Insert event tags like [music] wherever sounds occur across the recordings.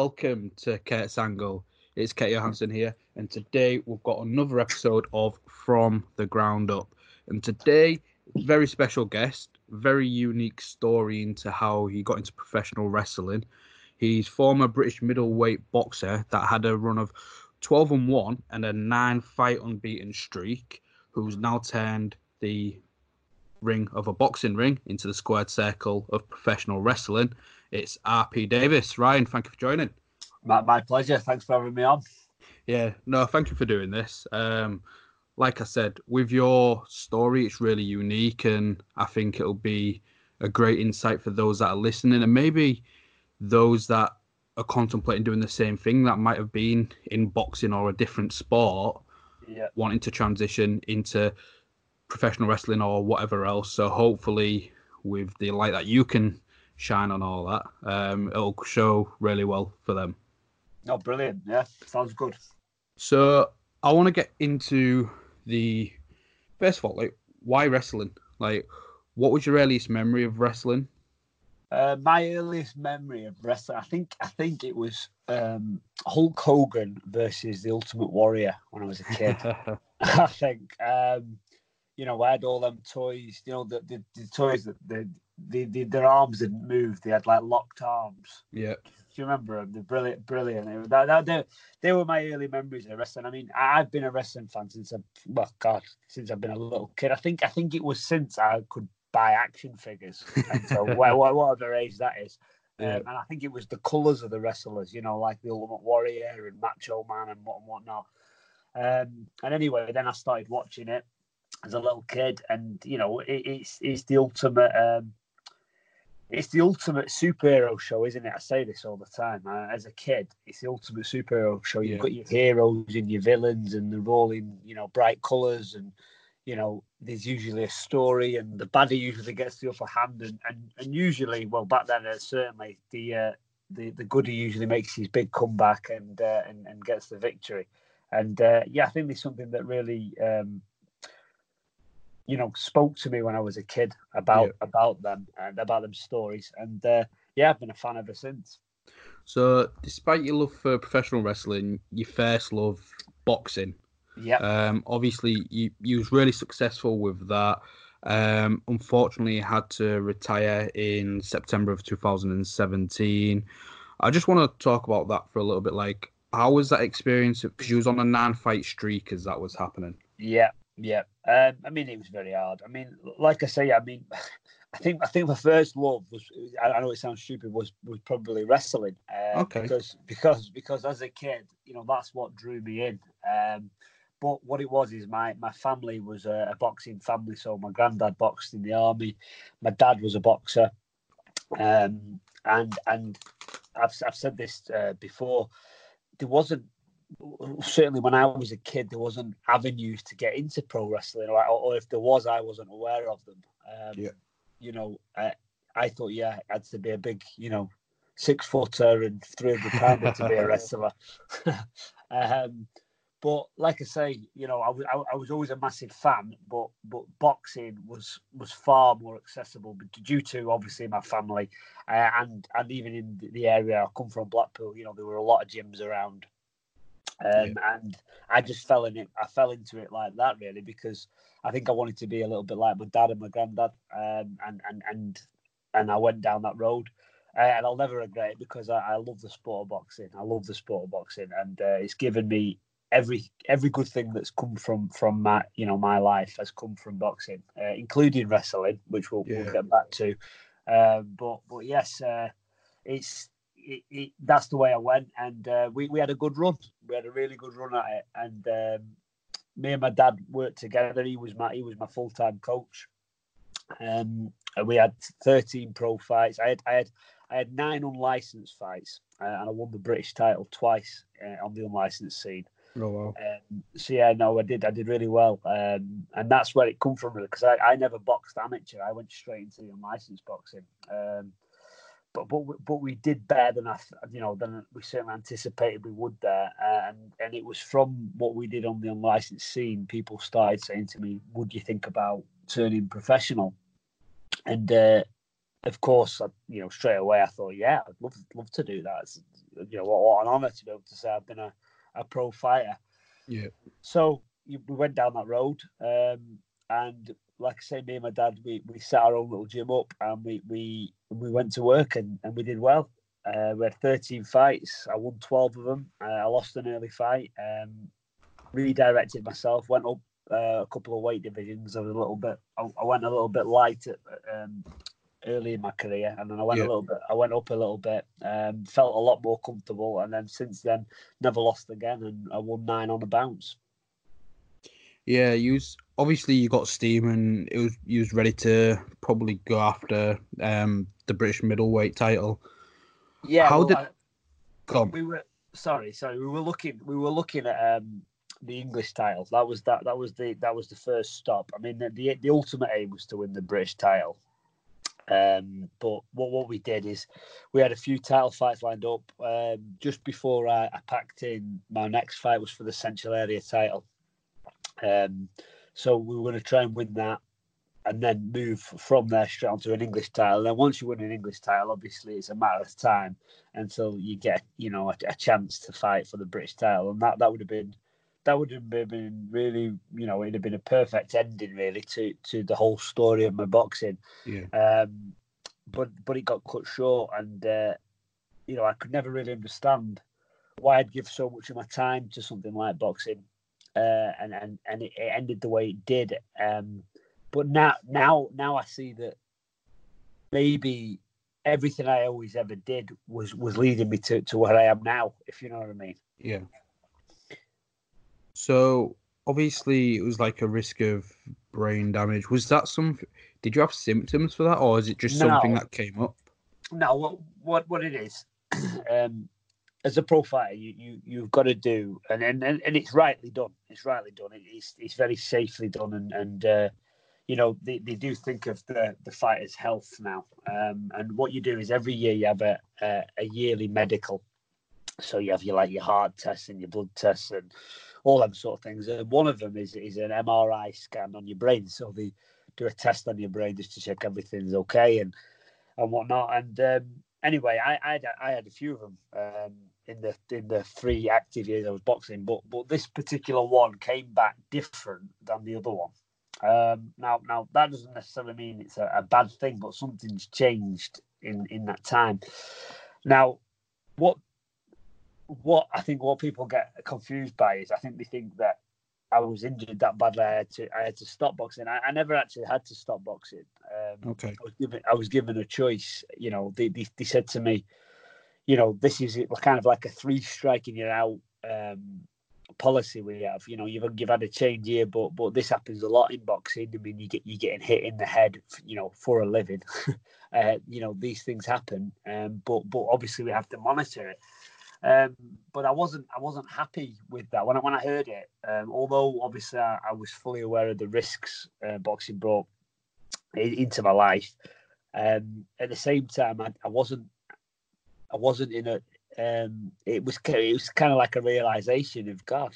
Welcome to Kurt's Angle. It's Kate Johansson here, and today we've got another episode of From the Ground Up. And today, very special guest, very unique story into how he got into professional wrestling. He's former British middleweight boxer that had a run of 12 and 1 and a nine fight unbeaten streak, who's now turned the ring of a boxing ring into the squared circle of professional wrestling. It's RP Davis. Ryan, thank you for joining. My, my pleasure. Thanks for having me on. Yeah, no, thank you for doing this. Um, like I said, with your story, it's really unique, and I think it'll be a great insight for those that are listening, and maybe those that are contemplating doing the same thing that might have been in boxing or a different sport, Yeah. wanting to transition into professional wrestling or whatever else. So hopefully, with the light that you can shine on all that, um, it'll show really well for them. Oh, brilliant. Yeah, sounds good. So I want to get into the first of all, like why wrestling? Like, what was your earliest memory of wrestling? Uh, my earliest memory of wrestling, I think, I think it was um, Hulk Hogan versus the Ultimate Warrior when I was a kid. [laughs] [laughs] I think, um, you know, I had all them toys. You know, the the, the toys that the, the, the their arms didn't move. They had like locked arms. yeah, Do you remember them? They're brilliant, brilliant. They, were- that, that, they, they were my early memories of wrestling. I mean, I- I've been a wrestling fan since I, well, God, since I've been a little kid. I think, I think it was since I could buy action figures. And so, [laughs] wha- wha- whatever age that is. Um, Yeah. and I think it was the colours of the wrestlers, you know, like the Ultimate Warrior and Macho Man and what and whatnot. Um, and anyway, then I started watching it as a little kid, and you know, it, it's it's the ultimate. Um, it's the ultimate superhero show, isn't it? I say this all the time. Uh, as a kid, it's the ultimate superhero show. You've Yeah. got your heroes and your villains, and they're all in, you know, bright colours, and you know, there's usually a story, and the baddie usually gets the upper hand, and and, and usually, well, back then, uh, certainly the uh, the the goodie usually makes his big comeback and uh, and and gets the victory. And uh, yeah, I think there's something that really. Um, you know, spoke to me when I was a kid about Yeah. about them and about them stories, and uh, yeah, I've been a fan ever since. So, despite your love for professional wrestling, your first love boxing. Yeah, Um, obviously, you you was really successful with that. Um, unfortunately, you had to retire in September of 2017. I just want to talk about that for a little bit. Like, how was that experience? Because you was on a nine-fight streak as that was happening. Yeah, yeah. Um, I mean, it was very hard. I mean, like I say, I mean, [laughs] I think I think my first love was. I know it sounds stupid. Was was probably wrestling. Uh, Okay. Because because because as a kid, you know, that's what drew me in. Um, but what it was is my my family was a, a boxing family. So my granddad boxed in the army. My dad was a boxer. Um, and and I've I've said this uh, before. There wasn't certainly when I was a kid, there wasn't avenues to get into pro wrestling, or, or if there was, I wasn't aware of them. Um, Yeah. You know, I, I thought, yeah, I had to be a big, you know, six footer and 300 pounder to be a [laughs] wrestler. [laughs] um, but like I say, you know, I, was- I, I was always a massive fan, but but boxing was was far more accessible but due to obviously my family uh, and and even in the area I come from, Blackpool. You know, there were a lot of gyms around, um, and I just fell in it. I fell into it like that really because I think I wanted to be a little bit like my dad and my granddad, um, and and and and I went down that road. Uh, and I'll never regret it because I, I love the sport of boxing. I love the sport of boxing, and uh, it's given me every every good thing that's come from from my you know my life has come from boxing, uh, including wrestling, which we'll, Yeah. we'll get back to. Um, but but yes, uh, it's it, it, that's the way I went, and uh, we we had a good run. We had a really good run at it, and um, me and my dad worked together. He was my he was my full time coach. Um, and we had thirteen pro fights. I had I had I had nine unlicensed fights, uh, and I won the British title twice uh, on the unlicensed scene. Oh wow. Um, so yeah, no, I did. I did really well, um, and that's where it come from. Because I, I never boxed amateur. I went straight into the unlicensed boxing. Um, but but we- but we did better than I, th- you know, than we certainly anticipated we would there. And and it was from what we did on the unlicensed scene. People started saying to me, "Would you think about turning professional?" And uh, of course, I, you know, straight away I thought, yeah, I'd love love to do that. It's, you know, what, what an honour to be able to say I've been a, a pro fighter. Yeah. So we went down that road, um, and like I say, me and my dad, we, we set our own little gym up, and we we we went to work, and, and we did well. Uh, we had 13 fights. I won 12 of them. Uh, I lost an early fight. Um, redirected myself. Went up uh, a couple of weight divisions. I was a little bit. I, I went a little bit light at, um, early in my career, and then I went Yeah. a little bit. I went up a little bit. Um, felt a lot more comfortable, and then since then, never lost again, and I won nine on the bounce. Yeah, you was obviously you got steam and it was you was ready to probably go after um the British middleweight title. Yeah. How well, did- I- on. we were sorry, sorry. We were looking. We were looking at um, the English title. That was that. That was the that was the first stop. I mean, the the, the ultimate aim was to win the British title. Um, but what what we did is we had a few title fights lined up. Um, just before I, I packed in, my next fight was for the Central Area title. Um, so we were going to try and win that, and then move from there straight onto an English title. And then once you win an English title, obviously it's a matter of time until you get you know a, a chance to fight for the British title, and that that would have been that would have been- been really you know it'd have been a perfect ending really to to the whole story of my boxing. Yeah. Um, but but it got cut short, and uh, you know I could never really understand why I'd give so much of my time to something like boxing, uh, and and and it, it ended the way it did. Um, but now now now I see that maybe everything I always ever did was was leading me to, to where I am now, if you know what I mean. Yeah. So obviously it was like a risk of brain damage. Was that some? Did you have symptoms for that, or is it just something that came up? No, what what what it is, [clears throat] um, as a pro fighter, you you you've got to do, and and, and, and it's rightly done. It's rightly done. It's it's very safely done, and and uh, you know they, they do think of the the fighter's health now. Um, and what you do is every year you have a a, a yearly medical. So you have your like your heart tests and your blood tests and all them sort of things. And one of them is is an MRI scan on your brain. So they do a test on your brain just to check everything's okay and and whatnot. And um, anyway, I, I had I had a few of them um, in the in the three active years I was boxing, but but this particular one came back different than the other one. Um, now now that doesn't necessarily mean it's a, a bad thing, but something's changed in in that time. Now, what what I think what people get confused by is I think they think that I was injured that badly. I had to I had to stop boxing. I, I never actually had to stop boxing. Um, Okay. I was given I was given a choice. You know, they they, they said to me, you know, this is it, kind of like a three striking you're out um, policy we have. You know, you've you've had a change here, but but this happens a lot in boxing. I mean, you get you're getting hit in the head, you know, for a living. [laughs] uh, you know, these things happen, um, but but obviously we have to monitor it. Um, but I wasn't I wasn't happy with that when I when I heard it. Um, although obviously I, I was fully aware of the risks uh, boxing brought in, into my life. Um, at the same time, I, I wasn't I wasn't in a. Um, it was it was kind of like a realization of God,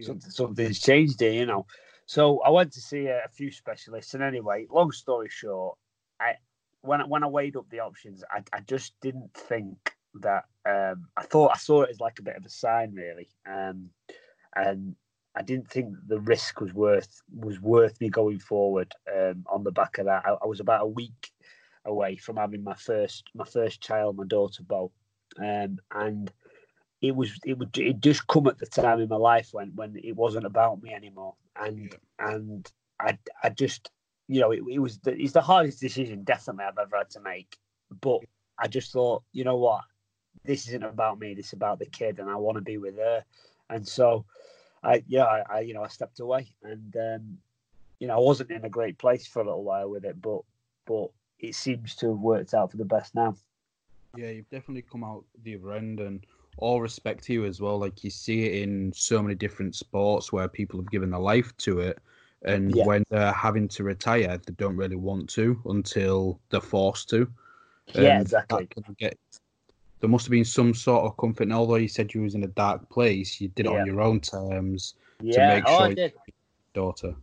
something, something's changed here, you know. So I went to see a, a few specialists, and anyway, long story short, I when I, when I weighed up the options, I, I just didn't think that. Um, I thought I saw it as like a bit of a sign, really, um, and I didn't think the risk was worth was worth me going forward. Um, on the back of that, I, I was about a week away from having my first my first child, my daughter Bo, um, and it was it would it just come at the time in my life when when it wasn't about me anymore, and and I I just you know it, it was the, it's the hardest decision definitely I've ever had to make, but I just thought you know what this isn't about me, this is about the kid, and I want to be with her, and so. I yeah, I, I you know I stepped away and um, you know I wasn't in a great place for a little while with it, but but it seems to have worked out for the best now. Yeah, you've definitely come out the other end, and all respect to you as well. Like you see it in so many different sports where people have given their life to it, and Yeah. when they're having to retire, they don't really want to until they're forced to. Yeah, exactly. that can get- there must have been some sort of comfort, and although you said you was in a dark place, you did it Yeah. on your own terms, Yeah, make oh, sure I did. daughter.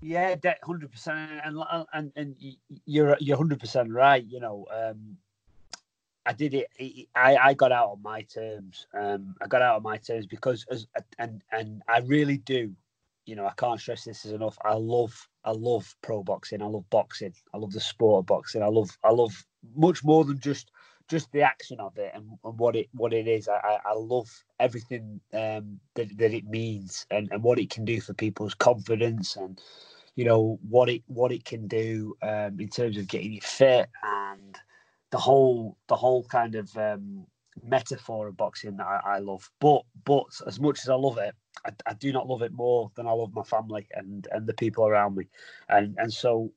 Yeah, hundred percent, and and and you're you're hundred percent right. You know, um, I did it. I I got out on my terms. Um, I got out on my terms because as and and I really do. You know, I can't stress this is enough. I love I love pro boxing. I love boxing. I love the sport of boxing. I love I love much more than just just the action of it and, and what it what it is. I, I, love everything um, that that it means and, and what it can do for people's confidence and you know what it what it can do um, in terms of getting you fit and the whole the whole kind of um, metaphor of boxing that I, I love. But but as much as I love it, I, I do not love it more than I love my family and and the people around me. And and so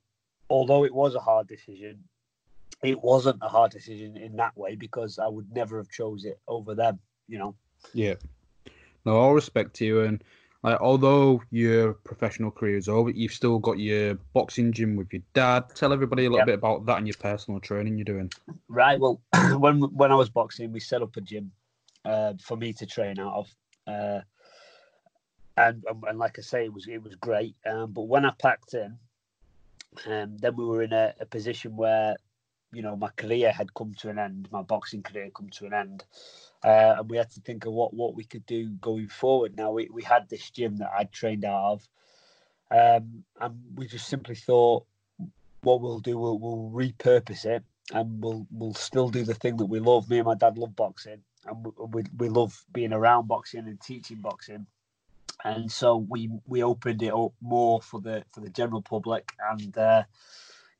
although it was a hard decision, it wasn't a hard decision in that way because I would never have chose it over them. You know. Yeah. No, all respect to you, and like although your professional career is over, you've still got your boxing gym with your dad. Tell everybody a little Yep. bit about that and your personal training you're doing. Right. Well, [clears throat] when when I was boxing, we set up a gym uh, for me to train out of, uh, and, and and like I say, it was it was great. Um, but when I packed in, um, then we were in a, a position where, you know, my career had come to an end, my boxing career come to an end, uh, and we had to think of what what we could do going forward. Now we we had this gym that I'd trained out of, um, and we just simply thought, what we'll do, we'll we'll repurpose it and we'll we'll still do the thing that we love. Me and my dad love boxing, and we we, we love being around boxing and teaching boxing. And so we we opened it up more for the for the general public, and uh,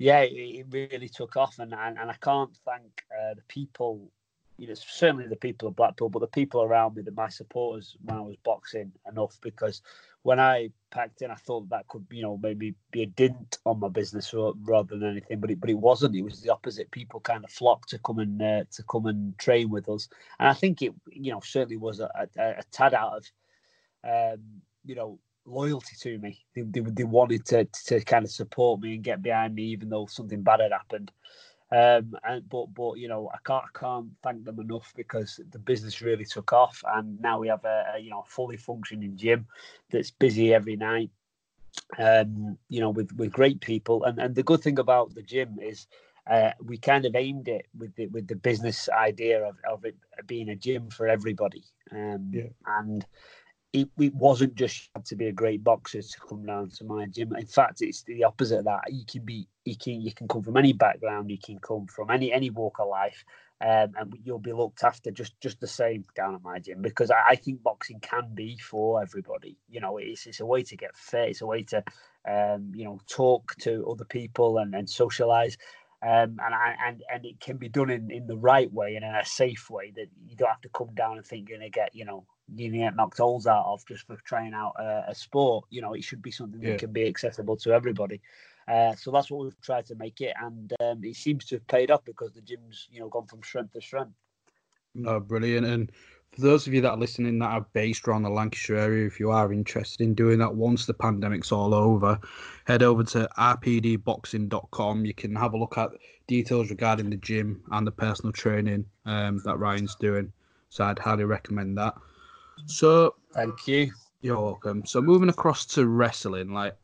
yeah, it, it really took off. And and, and I can't thank uh, the people, you know, certainly the people of Blackpool, but the people around me, the my supporters when I was boxing enough because when I packed in, I thought that could, you know, maybe be a dint on my business rather than anything, but it, but it wasn't. It was the opposite. People kind of flocked to come and uh, to come and train with us, and I think it, you know, certainly was a, a, a tad out of, um, you know, loyalty to me. They, they, they wanted to to kind of support me and get behind me, even though something bad had happened. Um, and but but you know I can't I can't thank them enough because the business really took off, and now we have a, a you know fully functioning gym that's busy every night. Um, you know, with with great people, and and the good thing about the gym is. Uh, we kind of aimed it with the with the business idea of, of it being a gym for everybody, um, Yeah. and it, it wasn't just to be a great boxer to come down to my gym. In fact, it's the opposite of that. You can be you can you can come from any background, you can come from any any walk of life, um, and you'll be looked after just just the same down at my gym because I, I think boxing can be for everybody. You know, it's it's a way to get fit. It's a way to um, you know talk to other people and and socialize. Um, and and and it can be done in, in the right way and in a safe way that you don't have to come down and think you're gonna get you know gonna get knocked holes out of just for trying out a, a sport. You know, it should be something Yeah. that can be accessible to everybody. Uh, so that's what we've tried to make it, and um, it seems to have paid off because the gym's you know gone from strength to strength. Oh, brilliant. And for those of you that are listening that are based around the Lancashire area, if you are interested in doing that once the pandemic's all over, head over to rpdboxing.com. You can have a look at details regarding the gym and the personal training um, that Ryan's doing. So I'd highly recommend that. So Thank you. you're welcome. So moving across to wrestling, like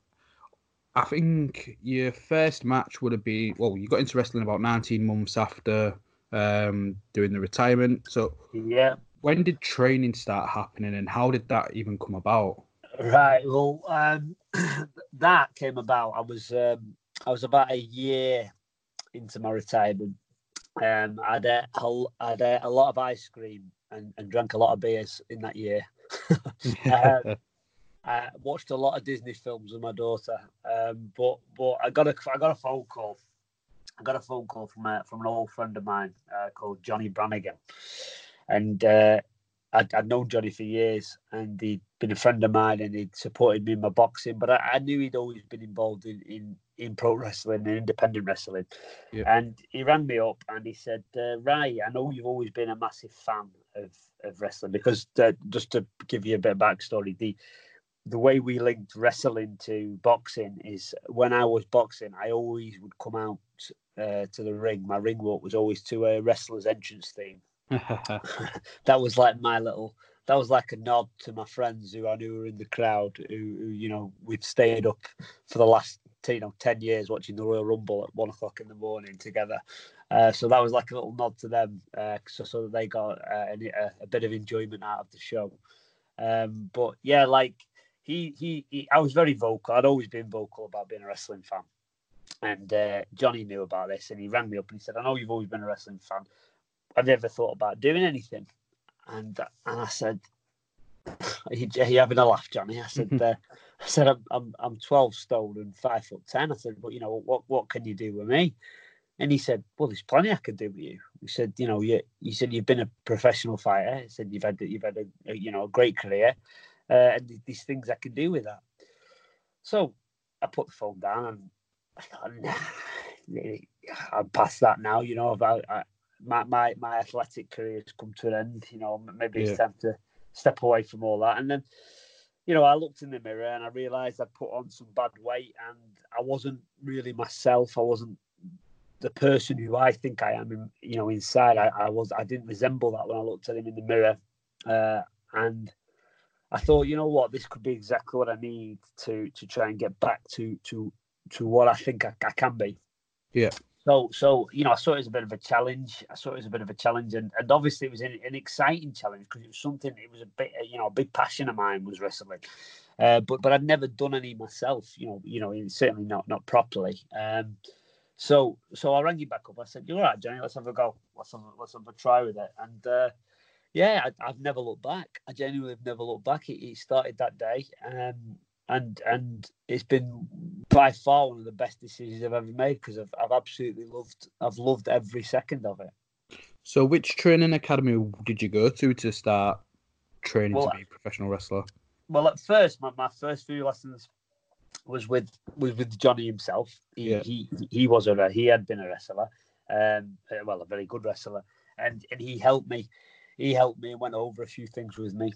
I think your first match would have been well, you got into wrestling about 19 months after um, doing the retirement. So Yeah. when did training start happening and how did that even come about? Right. Well, um, [clears throat] that came about. I was um, I was about a year into my retirement. Um, I'd ate, a- I'd ate a lot of ice cream and, and drank a lot of beers in that year. [laughs] [laughs] Um, I watched a lot of Disney films with my daughter, um, but but I got a I got a phone call. I got a phone call from a, from an old friend of mine uh, called Johnny Brannigan, and uh, I'd, I'd known Johnny for years, and he'd been a friend of mine, and he'd supported me in my boxing. But I, I knew he'd always been involved in, in, in pro wrestling and independent wrestling. Yeah. And he rang me up and he said, uh, "Rai, I know you've always been a massive fan of, of wrestling because uh, just to give you a bit of backstory, the the way we linked wrestling to boxing is when I was boxing, I always would come out uh, to the ring. My ring walk was always to a wrestler's entrance theme. [laughs] that was like my little. That was like a nod to my friends who I knew were in the crowd. Who, who you know, we've stayed up for the last you know ten years watching the Royal Rumble at one o'clock in the morning together. Uh, so that was like a little nod to them, uh, so so that they got uh, a, a bit of enjoyment out of the show. Um, but yeah, like he, he he I was very vocal. I'd always been vocal about being a wrestling fan. And uh, Johnny knew about this, and he rang me up and he said, "I know you've always been a wrestling fan. Have you ever thought about doing anything?" And and I said, "Are you, are you having a laugh, Johnny?" I said, [laughs] uh, "I said I'm, I'm I'm 12 stone and five foot ten. I said, but you know what what can you do with me?" And he said, "Well, there's plenty I could do with you." He said, "You know, you you said you've been a professional fighter. He said you've had you've had a, a you know a great career, uh, and th- these things I can do with that." So I put the phone down and I thought, nah, I'm past that now. You know, about my my my athletic career has come to an end. You know, maybe Yeah. it's time to step away from all that. And then, you know, I looked in the mirror and I realised I'd put on some bad weight and I wasn't really myself. I wasn't the person who I think I am. You know, inside, I, I was. I didn't resemble that when I looked at him in the mirror, uh, and. I thought, you know what, this could be exactly what I need to to try and get back to to to what I think I, I can be. Yeah. So so you know, I saw it as a bit of a challenge. I saw it as a bit of a challenge, and, and obviously it was an, an exciting challenge because it was something. It was a bit, you know, a big passion of mine was wrestling. Uh, but but I'd never done any myself. You know, you know, certainly not not properly. Um, so so I rang you back up. I said, "You're all right, Johnny. Let's have a go. Let's have a, let's have a try with it." And uh, yeah, I, I've never looked back. I genuinely have never looked back. It, it started that day, um, and and it's been by far one of the best decisions I've ever made because I've I've absolutely loved I've loved every second of it. so which training academy did you go to to start training Well, to be a professional wrestler? Well, at first, my, my first few lessons was with was with Johnny himself. He Yeah. he, he was a he had been a wrestler, um, uh, well, a very good wrestler, and and he helped me. He helped me and went over a few things with me,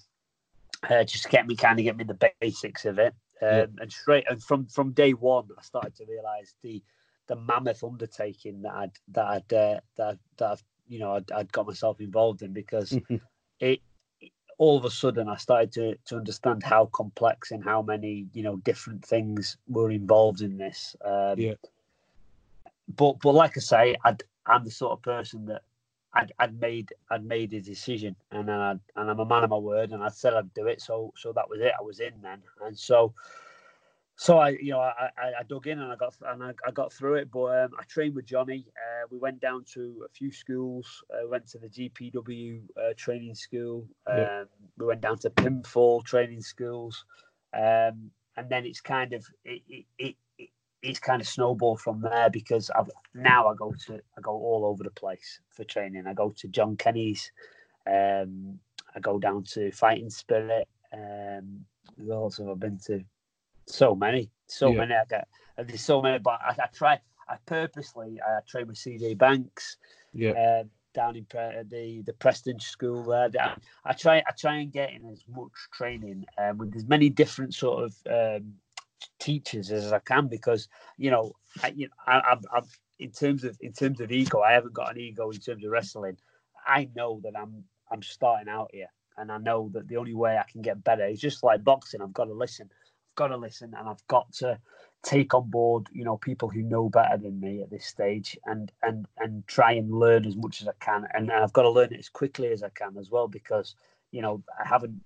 uh, just to get me kind of get me the basics of it. Um, Yeah. And straight and from from day one, I started to realise the the mammoth undertaking that I'd that I'd uh, that that I've, you know I'd, I'd got myself involved in because [laughs] it all of a sudden I started to to understand how complex and how many you know different things were involved in this. Um, Yeah. But but like I say, I'd, I'm the sort of person that I'd, I'd made I'd made a decision and then I'd, and I'm a man of my word and I said I'd do it. So so that was it. I was in then and so. So I, you know, I, I, I, dug in and I got and I, I got through it. But um, I trained with Johnny. Uh, we went down to a few schools. Uh, went to the GPW uh, training school. Um, yeah. We went down to pinfall training schools, um, and then it's kind of it, it, it, it, it's kind of snowballed from there because I've now I go to I go all over the place for training. I go to John Kenny's. Um, I go down to Fighting Spirit. Um, also I've been to so many, so yeah. many. I get there's so many, but I, I try. I purposely I train with CJ Banks. Yeah. Uh, down in the the Preston school there. I try I try and get in as much training um, with as many different sort of um, teachers as I can because you know I, you know I, I've in terms of in terms of ego I haven't got an ego in terms of wrestling. I know that I'm I'm starting out here and I know that the only way I can get better is just like boxing. I've got to listen got to listen and I've got to take on board, you know, people who know better than me at this stage and and and try and learn as much as I can. And, I've got to learn it as quickly as I can as well because you know I haven't.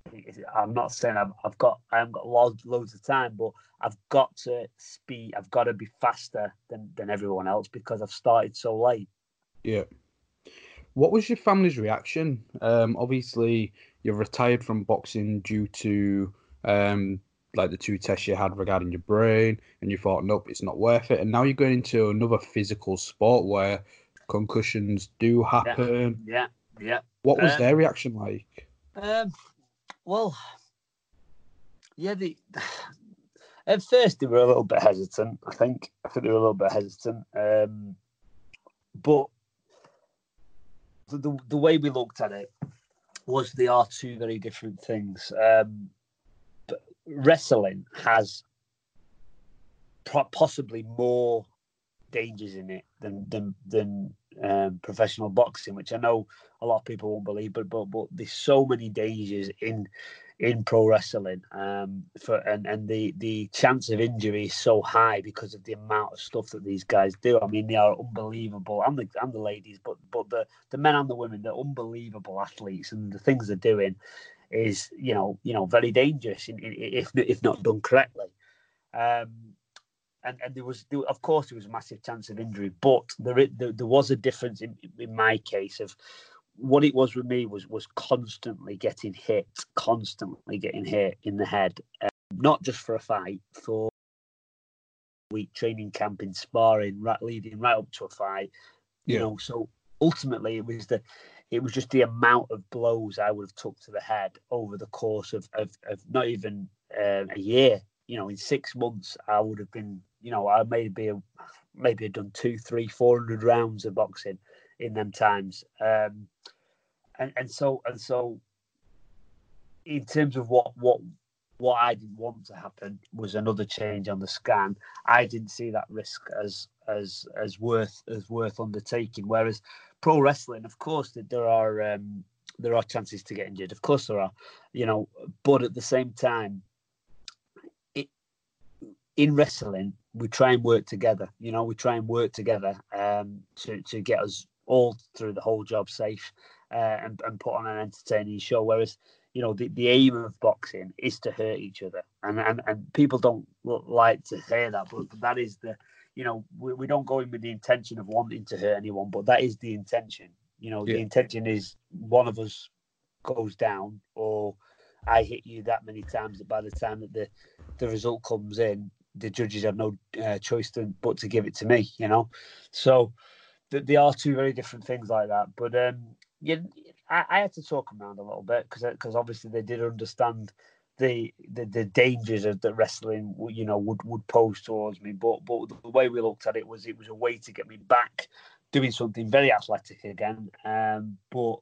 I'm not saying I've, I've got I haven't got loads loads of time, but I've got to speed. I've got to be faster than than everyone else because I've started so late. Yeah. What was your family's reaction? Um, obviously, you're retired from boxing due to um, like the two tests you had regarding your brain, and you thought, nope, it's not worth it. And now you're going into another physical sport where concussions do happen. Yeah, yeah. yeah. What was um, their reaction like? Um, well, yeah, the at first they were a little bit hesitant. I think I think they were a little bit hesitant, um, but the, the, the way we looked at it was they are two very different things. Um, wrestling has possibly more dangers in it than than than um, professional boxing, which I know a lot of people won't believe, but but but there's so many dangers in in pro wrestling, um, for and and the the chance of injury is so high because of the amount of stuff that these guys do. I mean, they are unbelievable. I'm the I'm the ladies, but but the the men and the women, they're unbelievable athletes, and the things they're doing is you know you know very dangerous if if not done correctly. Um, and, and there was of course there was a massive chance of injury, but there there, there was a difference in, in my case of what it was with me was was constantly getting hit, constantly getting hit in the head, uh, not just for a fight, for week training camp in sparring, right leading right up to a fight. You yeah. know, so ultimately it was the it was just the amount of blows I would have took to the head over the course of, of, of not even uh, a year. You know, in six months, I would have been, you know, I maybe maybe had done two, three, four hundred rounds of boxing in them times. Um, and and so and so, in terms of what what what I didn't want to happen was another change on the scan. I didn't see that risk as as as worth as worth undertaking. Whereas pro wrestling, of course, there are um, there are chances to get injured. Of course, there are, you know. But at the same time, it, in wrestling, we try and work together. You know, we try and work together um, to to get us all through the whole job safe uh, and and put on an entertaining show. Whereas you know the, the aim of boxing is to hurt each other and and, and people don't like to hear that but that is the you know, we, we don't go in with the intention of wanting to hurt anyone, but that is the intention. You know, yeah. the intention is one of us goes down or I hit you that many times that by the time that the the result comes in, the judges have no uh, choice to, but to give it to me. You know, so th- they are two very different things like that. But um, yeah, I, I had to talk them around a little bit because because obviously they did understand the, the the dangers of that wrestling you know would would pose towards me. But but the way we looked at it was it was a way to get me back doing something very athletic again. Um but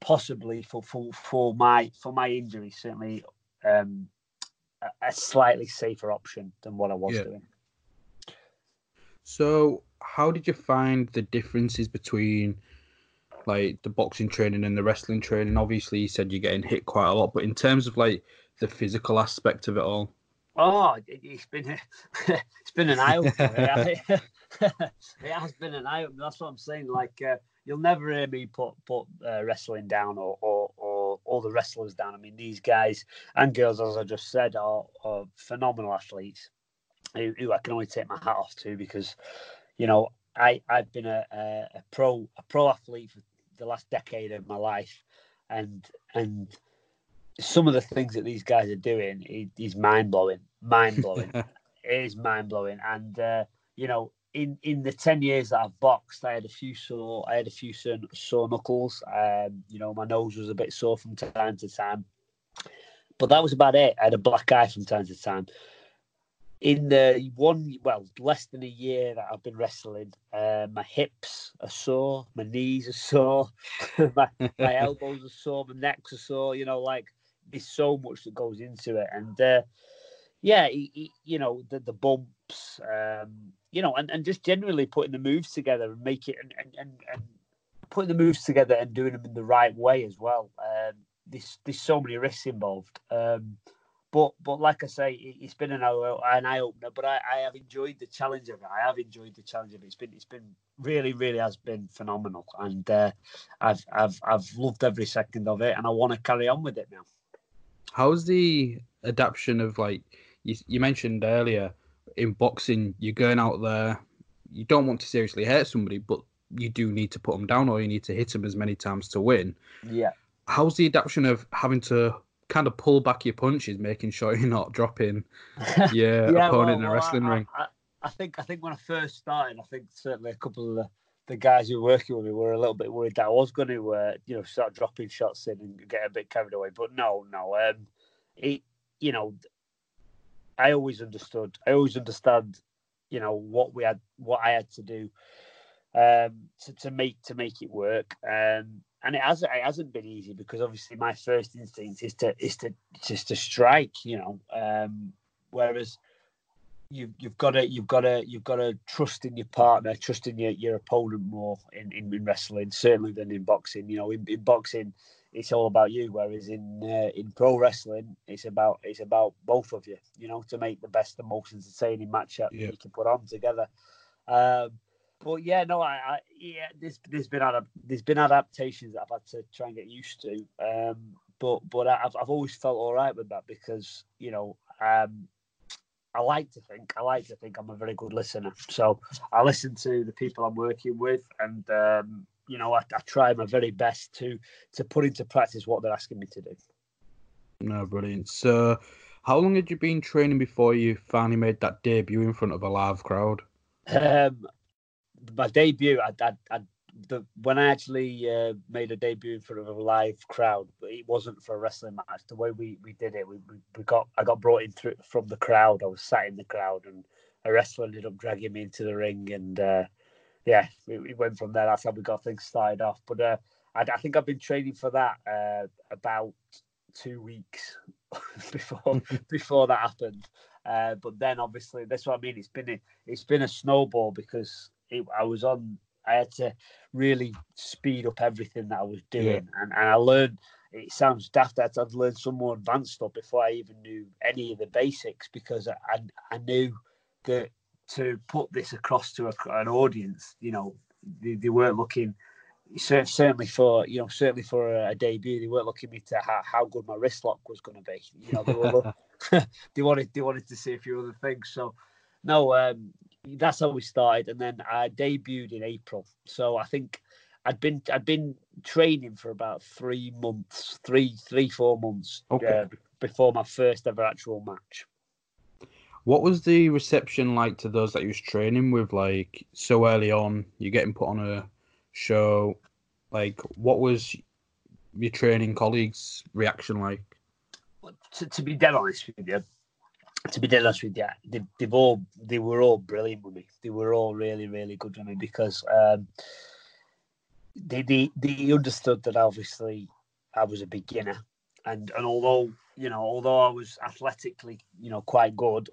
possibly for for for my for my injury certainly um a, a slightly safer option than what I was yeah. doing. So how did you find the differences between like the boxing training and the wrestling training? Obviously you said you're getting hit quite a lot but in terms of like the physical aspect of it all? Oh, it's been [laughs] it's been an eye opener. [laughs] [laughs] it has been an eye opener. That's what I'm saying. Like uh, you'll never hear me put put uh, wrestling down or, or or all the wrestlers down. I mean, these guys and girls, as I just said, are, are phenomenal athletes. who, who I can only take my hat off to because, you know, I I've been a, a, a pro a pro athlete for the last decade of my life, and and some of the things that these guys are doing is mind blowing, mind blowing. [laughs] it is mind blowing, and uh, you know, in in the ten years that I've boxed, I had a few sore, I had a few sore, sore knuckles. Um, you know, my nose was a bit sore from time to time, but that was about it. I had a black eye from time to time in the one well less than a year that I've been wrestling, uh, my hips are sore, my knees are sore, [laughs] my, my [laughs] elbows are sore, my necks are sore. You know, like there's so much that goes into it, and uh, yeah, he, he, you know the the bumps, um, you know, and, and just generally putting the moves together and make it and and, and, and putting the moves together and doing them in the right way as well. Um, there's there's so many risks involved. Um, but but like I say, it's been an, an eye opener. But I, I have enjoyed the challenge of it. I have enjoyed the challenge of it. It's been it's been really really has been phenomenal, and uh, I've I've I've loved every second of it, and I want to carry on with it now. How's the adaptation of like you, you mentioned earlier in boxing? You're going out there, you don't want to seriously hurt somebody, but you do need to put them down, or you need to hit them as many times to win. Yeah. How's the adaptation of having to kind of pull back your punches, making sure you're not dropping [laughs] your yeah, opponent well, in a wrestling I, ring. I, I, think I think when I first started, I think certainly a couple of the, the guys who were working with me were a little bit worried that I was going to, uh, you know, start dropping shots in and get a bit carried away. But no, no, um, it, you know, I always understood. I always understand, you know, what we had, what I had to do um, to, to make to make it work. Um, and it hasn't it hasn't been easy because obviously my first instinct is to is to just to strike, you know. Um, whereas you've you've got to you've got to you've got to trust in your partner, trust in your, your opponent more in, in, in wrestling certainly than in boxing. You know, in, in boxing it's all about you, whereas in uh, in pro wrestling it's about it's about both of you. You know, to make the best emotions and most entertaining match that you can put on together. Um, but yeah, no, I, I yeah, there's there's been adap- there's been adaptations that I've had to try and get used to. Um, but but I've I've always felt all right with that because you know um, I like to think I like to think I'm a very good listener. So I listen to the people I'm working with, and um, you know I, I try my very best to to put into practice what they're asking me to do. No, brilliant. So, how long had you been training before you finally made that debut in front of a live crowd? Um, my debut, I, I, I the when I actually uh, made a debut in front of a live crowd, it wasn't for a wrestling match. The way we, we did it, we, we, we got I got brought in through from the crowd. I was sat in the crowd, and a wrestler ended up dragging me into the ring, and uh, yeah, we, we, went from there. That's how we got things started off. But uh, I, I, think I've been training for that uh, about two weeks [laughs] before [laughs] before that happened. Uh, but then obviously that's what I mean. It's been a, it's been a snowball because it, I was on. I had to really speed up everything that I was doing, yeah. and, and I learned. It sounds daft that I'd learned some more advanced stuff before I even knew any of the basics because I I, I knew that to put this across to a, an audience, you know, they, they weren't looking certainly for you know certainly for a, debut they weren't looking me to how, how good my wrist lock was going to be you know they, were, [laughs] they wanted they wanted to see a few other things so no um that's how we started, and then I debuted in April. So I think I'd been I'd been training for about three months, three three four months okay. uh, before my first ever actual match. What was the reception like to those that you was training with? Like so early on, you're getting put on a show. Like, what was your training colleagues' reaction like? To, to be dead honest with you, to be honest with you, they, they've all they were all brilliant with me. They were all really really good with me because um, they, they they understood that obviously I was a beginner, and and although you know although I was athletically you know quite good,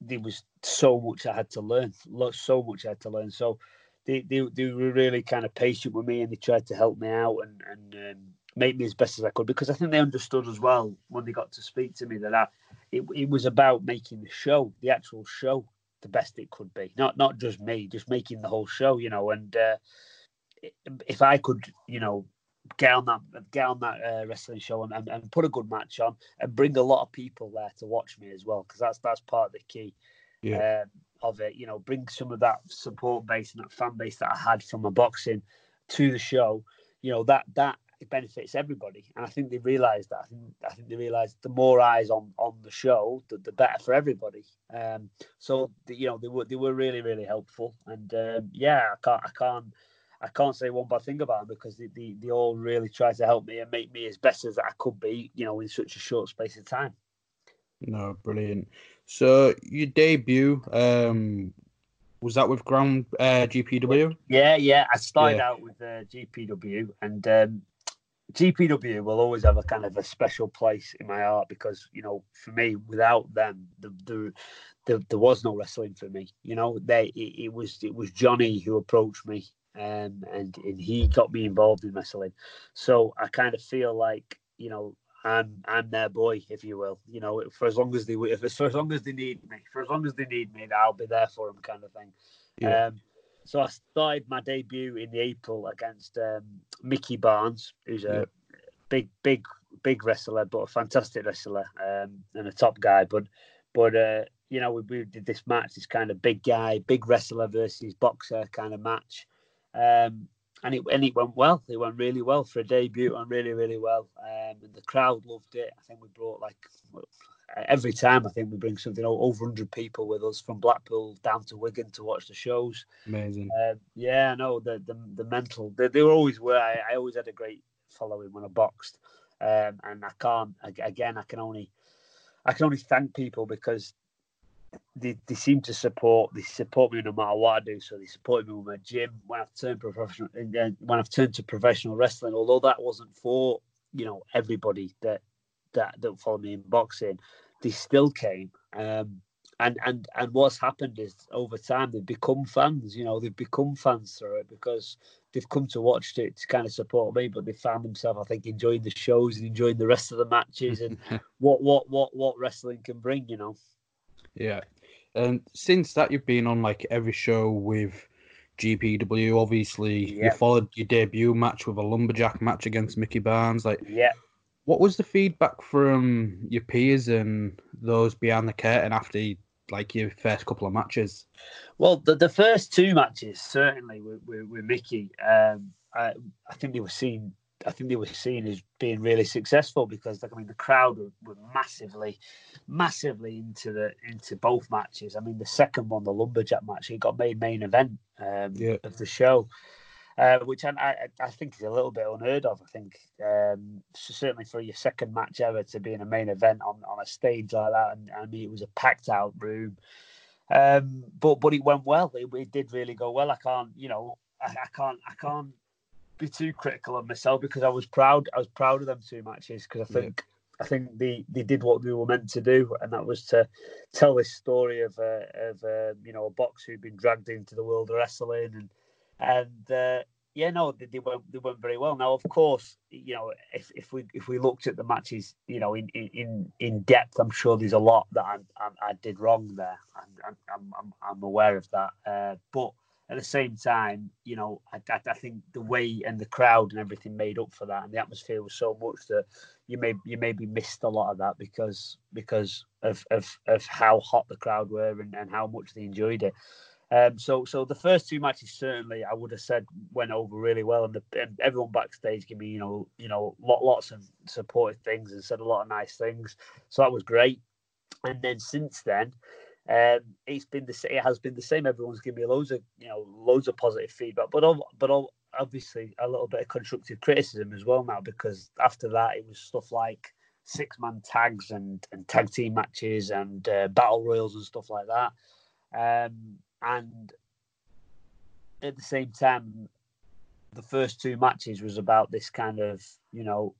there was so much I had to learn, so much I had to learn. So they they, they were really kind of patient with me, and they tried to help me out and and um, make me as best as I could because I think they understood as well when they got to speak to me that I, it, it was about making the show, the actual show, the best it could be. Not not just me, just making the whole show, you know. And uh, if I could, you know, get on that get on that uh, wrestling show and, and, and, put a good match on and bring a lot of people there to watch me as well, because that's that's part of the key. Yeah. um, of it. You know, bring some of that support base and that fan base that I had from my boxing to the show. You know that that benefits everybody, and I think they realised that. I think I think they realised the more eyes on on the show, the, the better for everybody. Um, so the, you know they were they were really really helpful, and um, yeah, I can't I can't. I can't say one bad thing about them because they, they, they all really tried to help me and make me as best as I could be, you know, in such a short space of time. No, brilliant. So your debut, um, was that with Ground uh, GPW? Yeah, yeah. I started Yeah. out with uh, GPW, and um, GPW will always have a kind of a special place in my heart because you know, for me, without them, the, the, the there was no wrestling for me. You know, they it, it was it was Johnny who approached me, um, and and he got me involved in wrestling. So I kind of feel like you know. I'm I'm their boy, if you will. You know, for as long as they if for as long as they need me, for as long as they need me, I'll be there for them, kind of thing. Yeah. Um, so I started my debut in the April against um, Mickey Barnes, who's a big, big, big wrestler, but a fantastic wrestler um, and a top guy. But, but uh, you know, we, we did this match, this kind of big guy, big wrestler versus boxer kind of match, um, and it and it went well. It went really well for a debut, and really, really well. Um, and the crowd loved it. I think we brought like every time. I think we bring something over hundred people with us from Blackpool down to Wigan to watch the shows. Amazing. Um, yeah, no, the the, the mental. They, they were always were. I, I always had a great following when I boxed, um, and I can't. Again, I can only, I can only thank people because they, they seem to support. They support me no matter what I do. So they supported me with my gym when I've turned professional. and When I've turned to professional wrestling, although that wasn't for you know everybody that that that follow me in boxing, they still came. Um, and and and what's happened is over time they've become fans. You know, they've become fans through it because they've come to watch it to kind of support me. But they found themselves, I think, enjoying the shows and enjoying the rest of the matches and [laughs] what what what what wrestling can bring. You know. Yeah. And since that, you've been on like every show with GPW. Obviously, you followed your debut match with a lumberjack match against Mickey Barnes. Like, Yeah. What was the feedback from your peers and those behind the curtain after like your first couple of matches? Well, the, the first two matches certainly with, with, with Mickey, um, I, I think they were seen. I think they were seen as being really successful because, like, I mean, the crowd were, were massively, massively into the into both matches. I mean, the second one, the lumberjack match, it got made main event um, Yeah. of the show, uh, which I, I I think is a little bit unheard of. I think um, certainly for your second match ever to be in a main event on, on a stage like that, and I mean, it was a packed out room. Um, but but it went well. It, it did really go well. I can't, you know, I, I can't, I can't be too critical of myself because I was proud. I was proud of them two matches because I Yeah. think I think they they did what they were meant to do, and that was to tell this story of uh, of uh, you know a box who'd been dragged into the world of wrestling and and. Uh, yeah, no, they, they went they went very well. Now, of course, you know, if, if we if we looked at the matches, you know, in in in depth, I'm sure there's a lot that I I, I did wrong there. I'm I'm, I'm I'm aware of that. Uh, but at the same time, you know, I, I, I think the way and the crowd and everything made up for that, and the atmosphere was so much that you may you maybe missed a lot of that because because of of, of how hot the crowd were and, and how much they enjoyed it. Um, so, so the first two matches certainly I would have said went over really well, and, the, and everyone backstage gave me, you know, you know, lot, lots of supportive things and said a lot of nice things. So that was great. And then since then, um, it's been the it has been the same. Everyone's given me loads of, you know, loads of positive feedback, but ob- but ob- obviously a little bit of constructive criticism as well now because after that it was stuff like six man tags and and tag team matches and uh, battle royals and stuff like that. Um, and at the same time, the first two matches was about this kind of, you know,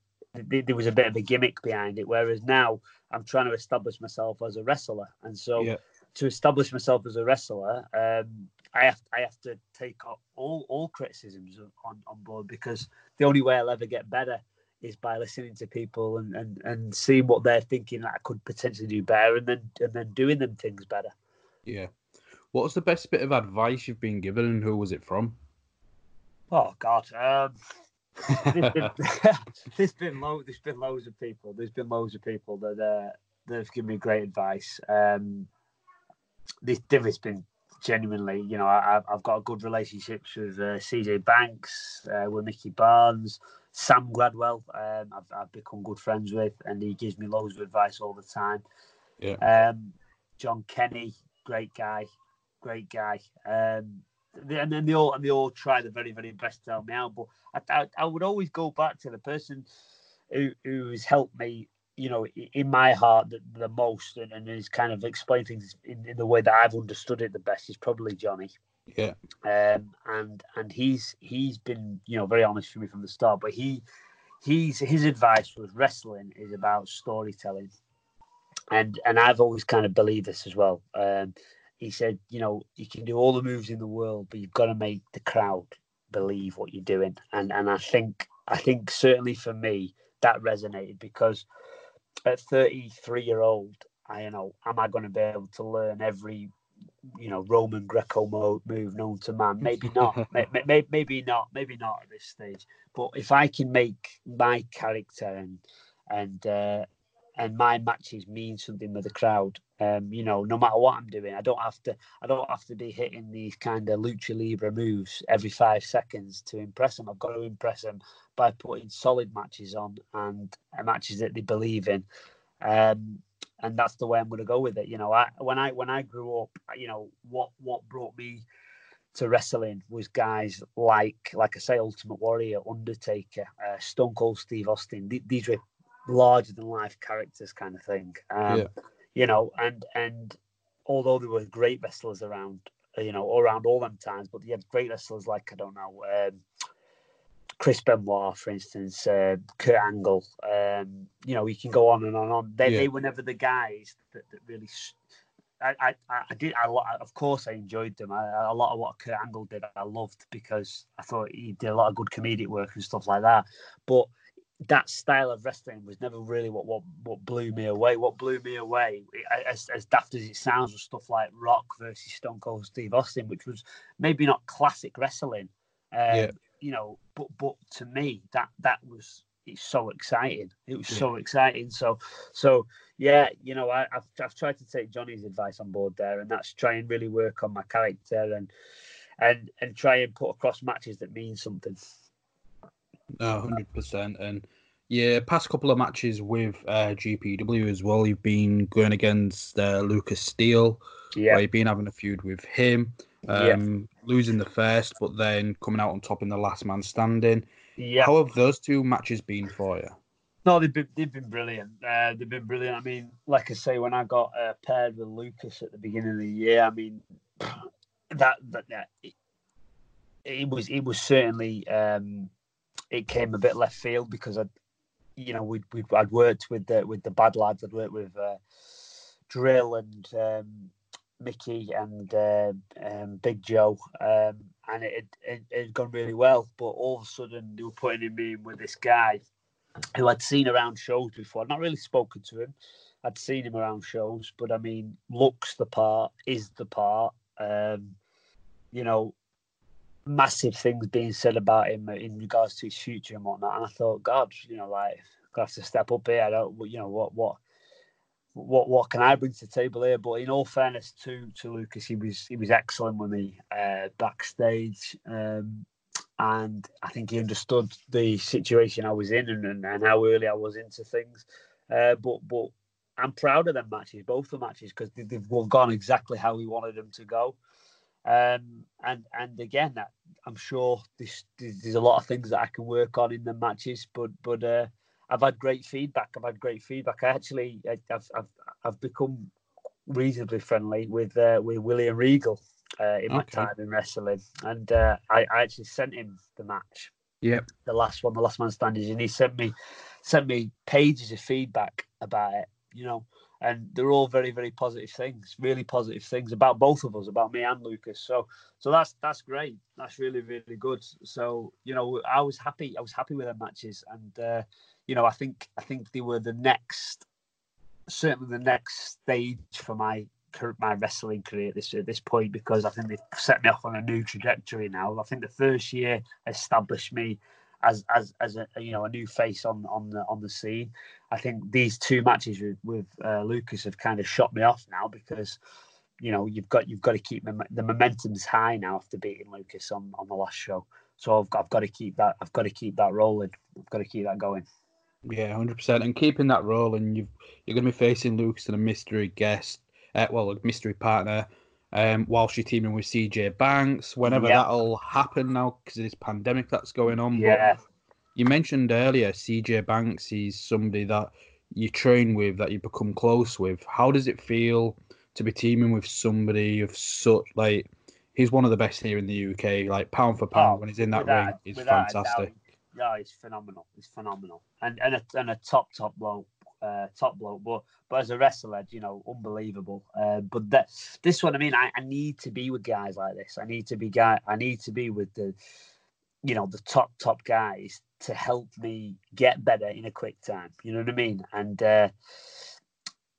th- there was a bit of a gimmick behind it. Whereas now I'm trying to establish myself as a wrestler, and so Yeah. to establish myself as a wrestler, um, I have I have to take all all, all criticisms on, on board because the only way I'll ever get better is by listening to people and, and, and seeing what they're thinking that I could potentially do better, and then and then doing them things better. Yeah. What was the best bit of advice you've been given, and who was it from? Oh God. Um, there's been [laughs] [laughs] there's been lo- there's been loads of people. There's been loads of people that uh, that have given me great advice. Um, this has been genuinely, you know, I, I've got a good relationships with uh, CJ Banks, uh, with Mickey Barnes, Sam Gradwell. Um, I've, I've become good friends with, and he gives me loads of advice all the time. Yeah. Um, John Kenny, great guy, great guy. Um, and then they all and they all try the very very best to help me out. But I, I, I would always go back to the person who who has helped me you know, in my heart, the, the most, and, and has kind of explained things in, in, the way that I've understood it the best is probably Johnny. Yeah. Um, and and he's he's been you know very honest with me from the start, but he he's his advice was wrestling is about storytelling, and and I've always kind of believed this as well. Um, he said, you know, you can do all the moves in the world, but you've got to make the crowd believe what you're doing, and and I think I think certainly for me that resonated because at 33 year old, I you know, am I going to be able to learn every you know Roman Greco move known to man? Maybe [laughs] not. maybe, maybe not. Maybe not at this stage. But if I can make my character and and uh, and my matches mean something with the crowd. Um, you know, no matter what I'm doing, I don't have to. I don't have to be hitting these kind of lucha libre moves every five seconds to impress them. I've got to impress them by putting solid matches on and matches that they believe in. Um, and that's the way I'm going to go with it. You know, I when I when I grew up, you know what what brought me to wrestling was guys like like I say, Ultimate Warrior, Undertaker, uh, Stone Cold Steve Austin. Th- these were larger than life characters kind of thing. Um, yeah. You know, and and although there were great wrestlers around, you know, around all them times, but you had great wrestlers like I don't know, um, Chris Benoit, for instance, uh, Kurt Angle. Um, you know, you can go on and on and on. They, yeah. they were never the guys that, that really. I, I, I did. I, of course, I enjoyed them. I, a lot of what Kurt Angle did, I loved because I thought he did a lot of good comedic work and stuff like that. But that style of wrestling was never really what what, what blew me away. What blew me away, as, as daft as it sounds, was stuff like Rock versus Stone Cold Steve Austin, which was maybe not classic wrestling, um, yeah. you know, but but to me that that was it's so exciting. It was yeah. so exciting. So so yeah, you know, I, have I've tried to take Johnny's advice on board there, and that's try and really work on my character and and and try and put across matches that mean something. No, hundred percent. And yeah, past couple of matches with uh, GPW as well. You've been going against uh, Lucas Steele. Yeah, you've been having a feud with him. Um, yeah. losing the first, but then coming out on top in the last man standing. Yeah. How have those two matches been for you? No, they've been they've been brilliant. Uh, they've been brilliant. I mean, like I say, when I got uh, paired with Lucas at the beginning of the year, I mean, [sighs] that that yeah, it, it was it was certainly um, it came a bit left field because I, you know, we'd, we'd I'd worked with the with the bad lads. I'd worked with uh, Drill and um, Mickey and uh, um, Big Joe, um, and it, it had gone really well. But all of a sudden, they were putting me in with this guy who I'd seen around shows before. I'd not really spoken to him. I'd seen him around shows, but I mean, looks the part, is the part. Um, you know, massive things being said about him in regards to his future and whatnot. And I thought, God, you know, like I have to step up here. I don't, you know, what, what, what, what can I bring to the table here? But in all fairness to to Lucas, he was he was excellent with me uh, backstage, um, and I think he understood the situation I was in and, and, and how early I was into things. Uh, but but I'm proud of them matches, both the matches, because they've gone exactly how we wanted them to go. Um, and and again, I'm sure there's, there's a lot of things that I can work on in the matches, but but uh, I've had great feedback. I've had great feedback. I actually I've I've, I've become reasonably friendly with uh, with William Regal uh, in my time in wrestling, and uh, I, I actually sent him the match. Yep. The last one, the last man standing, and he sent me sent me pages of feedback about it. You know, and they're all very very positive things really positive things about both of us about me and lucas. So so that's that's great. That's really really good. So you know i was happy i was happy with the matches. And uh, you know i think i think they were the next certainly the next stage for my my wrestling career at this at this point because I think they've set me off on a new trajectory now. I think the first year established me as as as a you know a new face on on the on the scene. I think these two matches with, with uh, Lucas have kind of shot me off now because you know you've got you've got to keep the momentum's high now after beating Lucas on, on the last show. So I've got, I've got to keep that I've got to keep that rolling. I've got to keep that going. Yeah, hundred percent. And keeping that rolling, you've you're going to be facing Lucas and a mystery guest, uh, well, a mystery partner. Um, whilst you're teaming with CJ Banks, whenever Yep. that'll happen now because of this pandemic that's going on. But Yeah, You mentioned earlier CJ Banks. He's somebody that you train with, that you become close with. How does it feel to be teaming with somebody of such like? He's one of the best here in the UK. Like pound for pound, Oh, when he's in that without- ring, he's fantastic. Yeah, he's phenomenal. He's phenomenal, and and a, and a top top bloke, uh, top bloke. But but as a wrestler, you know, unbelievable. Uh, but that this one, I mean, I, I need to be with guys like this. I need to be guy. I need to be with the, you know, the top top guys to help me get better in a quick time. You know what I mean? And uh,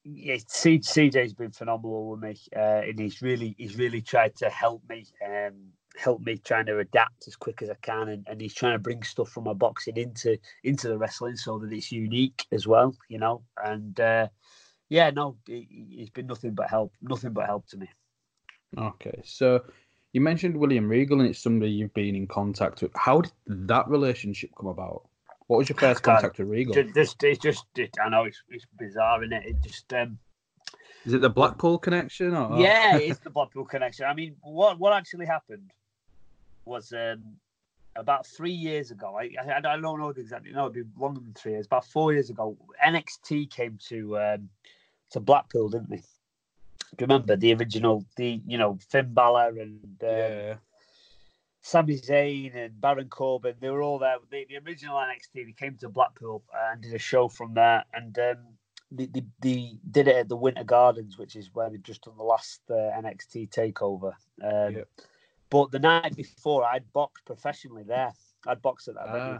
yeah, CJ's been phenomenal with me, uh, and he's really he's really tried to help me. Um, help me trying to adapt as quick as I can, and, and he's trying to bring stuff from my boxing into into the wrestling so that it's unique as well, you know. And uh, yeah, no, he, he's been nothing but help, nothing but help to me. Okay, so you mentioned William Regal, and it's somebody you've been in contact with. How did that relationship come about? What was your first contact with Regal? Just, just it's just it, I know it's, it's bizarre, is it? It just um, Is it the Blackpool connection? Or... yeah, it's the Blackpool connection. I mean, what what actually happened was um, about three years ago. I, I I don't know exactly. No, it'd be longer than three years. About four years ago, NXT came to um, to Blackpool, didn't they? Do you remember the original? The you know Finn Balor and uh, yeah. Sami Zayn and Baron Corbin. They were all there. The, the original NXT. They came to Blackpool and did a show from there, and um, they, they, they did it at the Winter Gardens, which is where they've just done the last uh, NXT takeover. Um, Yep. But the night before, I'd boxed professionally there. I'd boxed at that venue.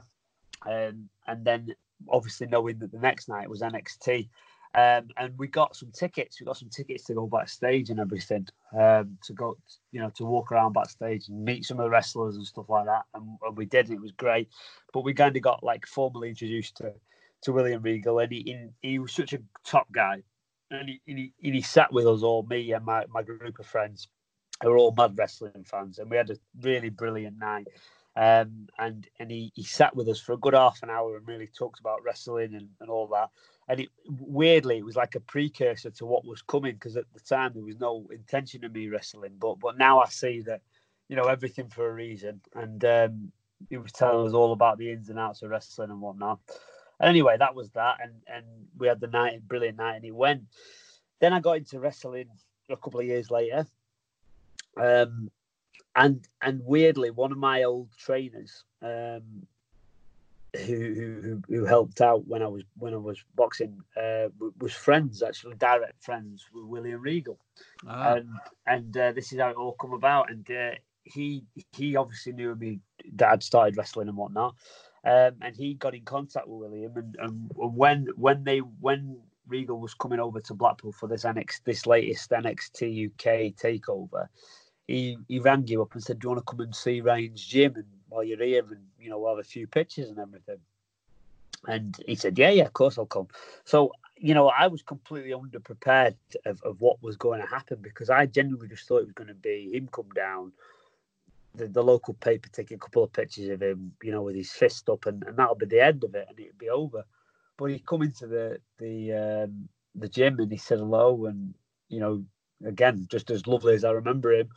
Ah. Um, and then obviously knowing that the next night was NXT. Um, and we got some tickets. We got some tickets to go backstage and everything. Um, to go, you know, to walk around backstage and meet some of the wrestlers and stuff like that. And, and we did. It was great. But we kind of got like formally introduced to to William Regal, and he he, he was such a top guy. And he, and he and he sat with us all, me and my, my group of friends, who were all mad wrestling fans, and we had a really brilliant night. Um, and and he, he sat with us for a good half an hour and really talked about wrestling and, and all that. And it weirdly it was like a precursor to what was coming because at the time there was no intention of me wrestling, but but now I see that you know everything for a reason. And um, he was telling us all about the ins and outs of wrestling and whatnot. And anyway, that was that, and and we had the night, brilliant night, and it went. Then I got into wrestling a couple of years later, um, and and weirdly, one of my old trainers, um, who, who who helped out when I was when I was boxing, uh, was friends actually, direct friends with William Regal, Ah. and and uh, this is how it all come about. And uh, he he obviously knew me that I'd started wrestling and whatnot, um, and he got in contact with William. And, and when when they when Regal was coming over to Blackpool for this NX this latest NXT UK takeover, he he rang you up and said, "Do you want to come and see Ryan's gym and while you're here and you know we'll have a few pictures and everything?" And he said, "Yeah, yeah, of course I'll come." So you know, I was completely underprepared of, of what was going to happen because I genuinely just thought it was going to be him come down, the, the local paper take a couple of pictures of him, you know, with his fist up, and, and that'll be the end of it, and it'd be over. But he come into the the um, the gym and he said hello, and you know, again, just as lovely as I remember him.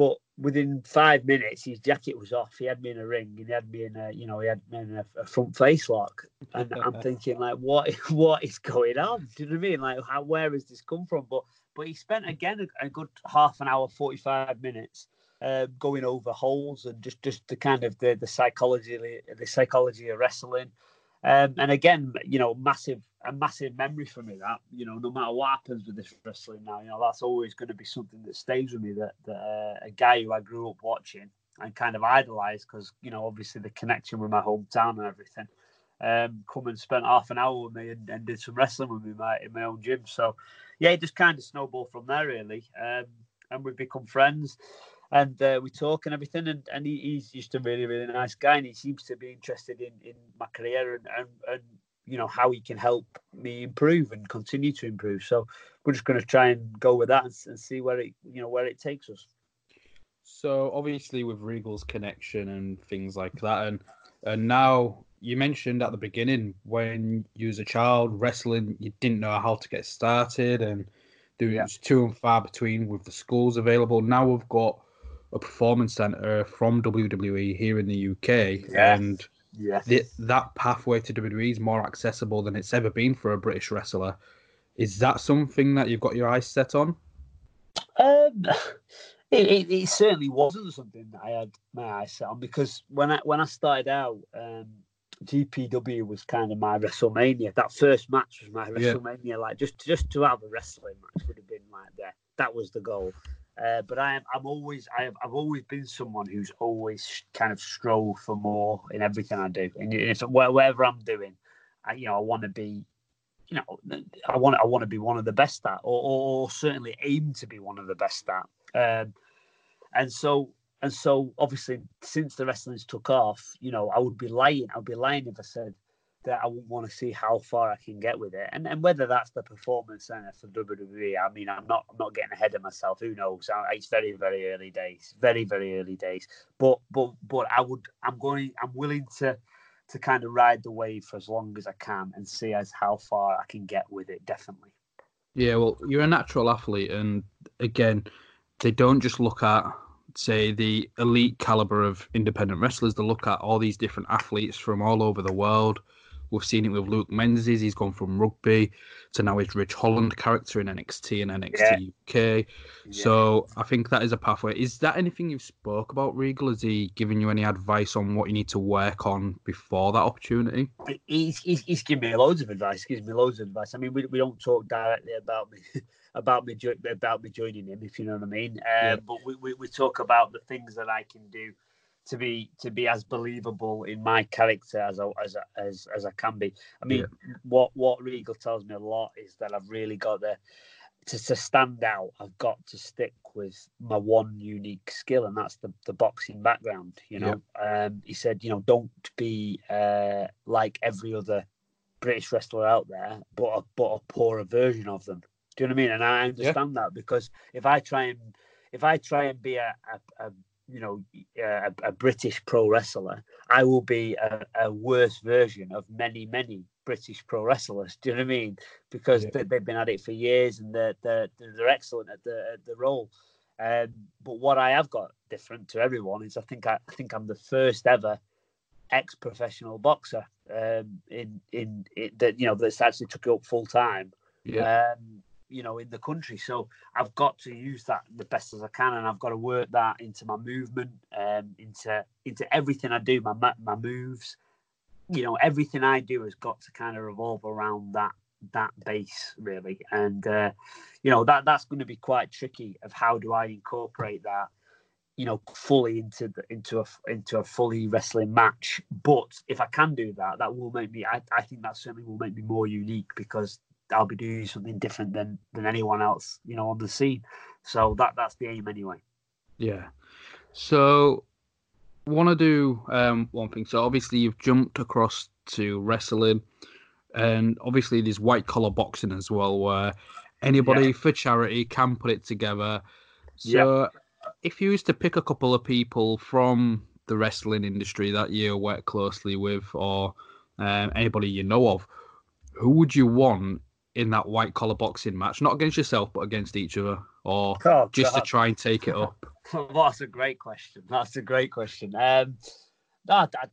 But within five minutes, his jacket was off. He had me in a ring, and he had me in a, you know, he had me in a, a front face lock. And I'm [laughs] thinking, like, what, [laughs] what is going on? Do you know what I mean? Like, how, where has this come from? But, but he spent again a, a good half an hour, forty-five minutes, uh, going over holes and just, just the kind of the, the psychology, the psychology of wrestling. Um, and again, you know, massive a massive memory for me. That you know, no matter what happens with this wrestling now, you know, that's always going to be something that stays with me. That, that uh, a guy who I grew up watching and kind of idolized because you know, obviously the connection with my hometown and everything. Um, come and spent half an hour with me and, and did some wrestling with me in my, in my own gym. So yeah, it just kind of snowballed from there really, um, and we've become friends and uh, we talk and everything. And, and he, he's just a really, really nice guy, and he seems to be interested in, in my career and, and, and you know how he can help me improve and continue to improve. So we're just going to try and go with that and, and see where it you know where it takes us. So obviously with Regal's connection and things like that, and and now you mentioned at the beginning when you was a child wrestling, you didn't know how to get started, and there was Yeah. too and far between with the schools available. Now we've got a performance center from WWE here in the UK, Yeah. and Yeah. the, that pathway to WWE is more accessible than it's ever been for a British wrestler. Is that something that you've got your eyes set on? Um, [laughs] it, it, it certainly wasn't something that I had my eyes set on because when I when I started out, um, GPW was kind of my WrestleMania. That first match was my Yeah. WrestleMania. Like just just to have a wrestling match would have been like that. That was the goal. Uh, but I am I'm always I have, I've always been someone who's always kind of strove for more in everything I do, and if whatever I'm doing, I, you know I want to be you know, I want I want to be one of the best at, or, or, certainly aim to be one of the best at. Um, and so and so, obviously, since the wrestling's took off, you know, I would be lying. I would be lying if I said that I want to see how far I can get with it, and and whether that's the performance center for WWE. I mean, I'm not I'm not getting ahead of myself. Who knows? It's very very early days, very very early days. But but but I would I'm going I'm willing to to kind of ride the wave for as long as I can and see as how far I can get with it. Definitely. Yeah, well, you're a natural athlete, and again, they don't just look at, say, the elite caliber of independent wrestlers. They look at all these different athletes from all over the world. We've seen it with Luke Menzies. He's gone from rugby to now his Rich Holland character in NXT and NXT UK. So I think that is a pathway. Is that anything you've spoke about Regal? Has he given you any advice on what you need to work on before that opportunity? he's, he's he's given me loads of advice. Gives me loads of advice. I mean, we, we don't talk directly about me [laughs] about me about me joining him, if you know what I mean. Um, Yeah. But we, we, we talk about the things that I can do to be to be as believable in my character as I, as I- as as I can be. I mean, what what Regal tells me a lot is that I've really got the to, to stand out, I've got to stick with my one unique skill, and that's the, the boxing background. You know, um, he said, you know, don't be uh, like every other British wrestler out there, but a, but a poorer version of them. Do you know what I mean? And I understand that because if I try and if I try and be a, a, a you know a, a British pro wrestler, I will be a, a worse version of many many British pro wrestlers. Do you know what I mean? Because Yeah. they, they've been at it for years and they're they're, they're excellent at the at the role. Um, but what I have got different to everyone is I think I, I think I'm the first ever ex-professional boxer um, in in it, that you know that's actually took it up full time Yeah. um, you know, in the country. So I've got to use that the best as I can, and I've got to work that into my movement, um, into into everything I do, my my moves. You know, everything I do has got to kind of revolve around that that base really, and uh, you know that that's going to be quite tricky. Of how do I incorporate that? You know, fully into the, into a into a fully wrestling match. But if I can do that, that will make me. I, I think that certainly will make me more unique because I'll be doing something different than than anyone else, you know, on the scene. So that that's the aim anyway. Yeah. So, want to do um, one thing. So, obviously, you've jumped across to wrestling, and obviously, there's white collar boxing as well, where anybody for charity can put it together. So, if you was to pick a couple of people from the wrestling industry that you work closely with, or um, anybody you know of, who would you want in that white collar boxing match? Not against yourself, but against each other, or Oh, just to try and take it up. [laughs] That's a great question. That's a great question. Um, that I,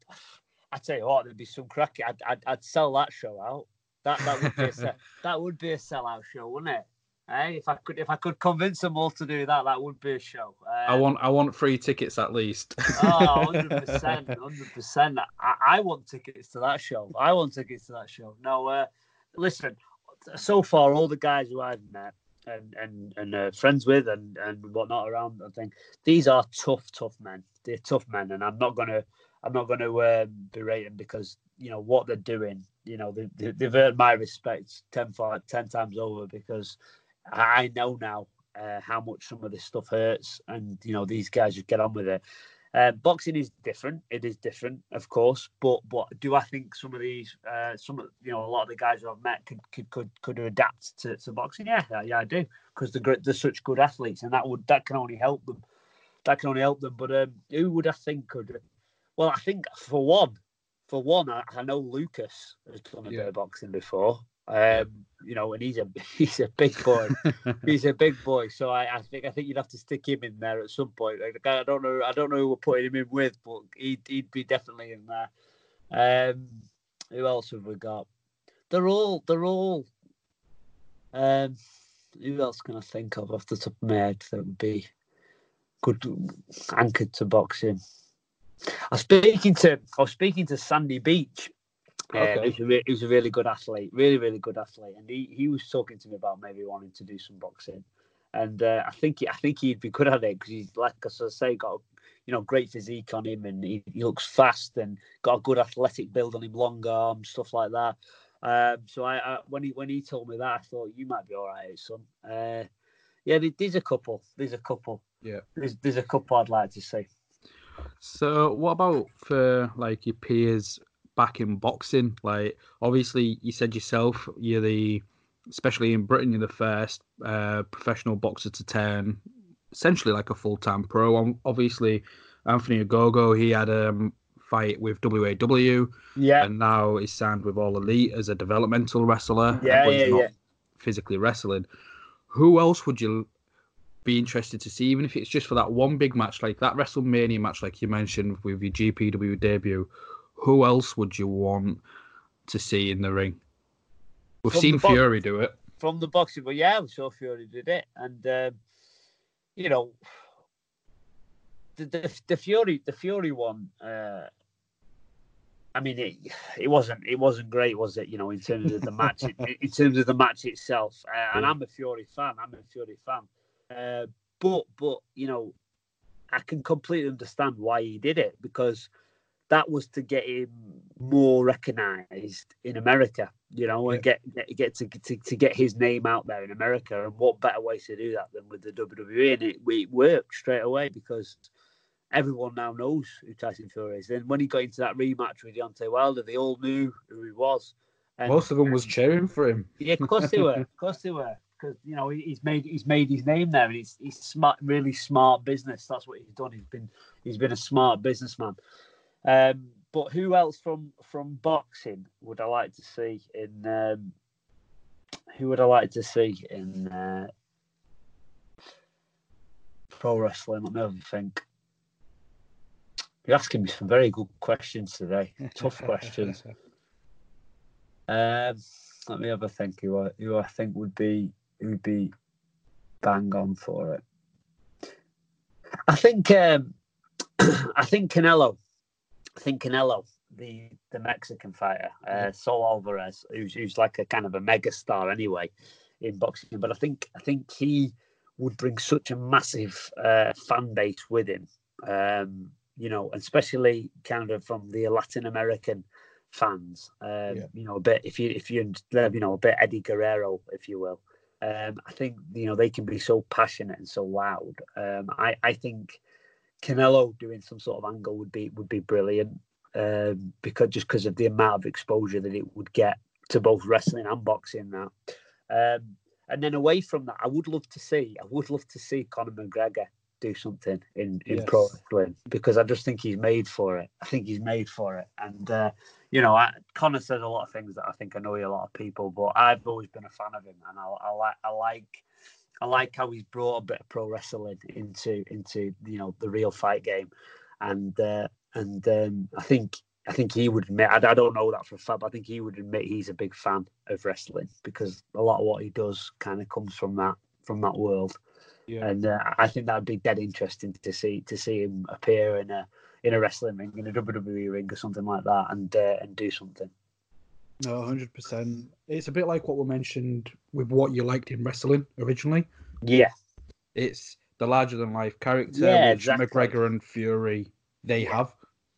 I tell you what, there'd be some cracking. I'd, I'd, I'd sell that show out. That that would be a se- [laughs] that would be a sellout show, wouldn't it? Hey, if I could if I could convince them all to do that, that would be a show. I Um, want I want free tickets at least. Oh, [laughs] 100%. 100%. I, I want tickets to that show. I want tickets to that show. No, uh, listen, so far, all the guys who I've met and and, and uh, friends with and, and whatnot around, I think these are tough, tough men. They're tough men. And I'm not to. I'm not to um, berate them because you know what they're doing. You know they, they, they've earned my respect ten, 10 times over because I know now uh, how much some of this stuff hurts, and you know these guys just get on with it. Uh, boxing is different. It is different, of course. But but do I think some of these, uh, some of you know, a lot of the guys who I've met could could could, could adapt to, to boxing? Yeah, yeah, I do because they're they're such good athletes, and that would that can only help them. That can only help them. But um, who would I think could? Well, I think for one, for one, I, I know Lucas has done a Yeah. bit of boxing before. Um, you know, and he's a [laughs] he's a big boy. [laughs] he's a big boy. So I, I think I think you'd have to stick him in there at some point. Like, I don't know I don't know who we're putting him in with, but he'd he'd be definitely in there. Um, who else have we got? They're all they're all. Um, who else can I think of off the top of my head that would be good anchored to boxing? I was speaking to I was speaking to Sandy Beach, uh, Okay. who's, a re- who's a really good athlete, really really good athlete, and he, he was talking to me about maybe wanting to do some boxing, and uh, I think he- I think he'd be good at it because he's like as I say got you know great physique on him and he, he looks fast and got a good athletic build on him, long arms, stuff like that. Um, so I, I when he when he told me that, I thought you might be all right, son. Uh, yeah, there- there's a couple. There's a couple. Yeah. There's there's a couple I'd like to see. So, what about for like your peers back in boxing? Like, obviously, you said yourself, you're the, especially in Britain, you're the first uh, professional boxer to turn essentially like a full time pro. Um, Obviously, Anthony Ogogo, he had a um, fight with WAW, Yeah, and now he's signed with All Elite as a developmental wrestler. Yeah, but he's yeah, not yeah. physically wrestling. Who else would you be interested to see, even if it's just for that one big match, like that WrestleMania match, like you mentioned with your GPW debut? Who else would you want to see in the ring? We've From seen box- Fury do it. from the boxing, but yeah, I'm sure Fury did it, and um, you know, the, the the Fury the Fury one. Uh, I mean, it it wasn't it wasn't great, was it? You know, in terms of the match, in, [laughs] in terms of the match itself. Uh, and I'm a Fury fan. I'm a Fury fan. Uh, but but you know, I can completely understand why he did it because that was to get him more recognised in America, you know, and get get, get to, to to get his name out there in America. And what better way to do that than with the WWE? And it, it worked straight away because everyone now knows who Tyson Fury is. And when he got into that rematch with Deontay Wilder, they all knew who he was. And, Most of them was cheering for him. yeah, of course they were. Of [laughs] course they were. Because you know he's made he's made his name there, and he's he's smart, really smart business. That's what he's done. He's been he's been a smart businessman. Um, but who else from from boxing would I like to see in? Um, who would I like to see in uh, pro wrestling? Let me have a think. You're asking me some very good questions today. [laughs] Tough questions. Um, let me have a think. Who I, who I think would be would be bang on for it. I think um, [clears throat] I think Canelo. I think Canelo, the the Mexican fighter, uh, Saul Alvarez, who's who's like a kind of a mega star anyway in boxing. But I think I think he would bring such a massive uh, fan base with him. Um, you know, especially kind of from the Latin American fans. Um, Yeah. You know, a bit if you if you you know a bit Eddie Guerrero, if you will. Um, I think you know they can be so passionate and so loud. Um, I I think Canelo doing some sort of angle would be would be brilliant um, because just because of the amount of exposure that it would get to both wrestling and boxing now. Um, and then away from that, I would love to see I would love to see Conor McGregor do something in, in pro wrestling because I just think he's made for it. I think he's made for it. And uh, you know, I, Conor says a lot of things that I think annoy a lot of people, but I've always been a fan of him, and I, I like I like I like how he's brought a bit of pro wrestling into into you know the real fight game, and uh, and um, I think I think he would admit I, I don't know that for a fact, but I think he would admit he's a big fan of wrestling because a lot of what he does kind of comes from that from that world, Yeah. and uh, I think that'd be dead interesting to see to see him appear in a in a wrestling ring in a WWE ring or something like that and uh, and do something. No, hundred percent. It's a bit like what we mentioned with what you liked in wrestling originally. Yeah, It's the larger than life character, Yeah, which exactly. McGregor and Fury they have.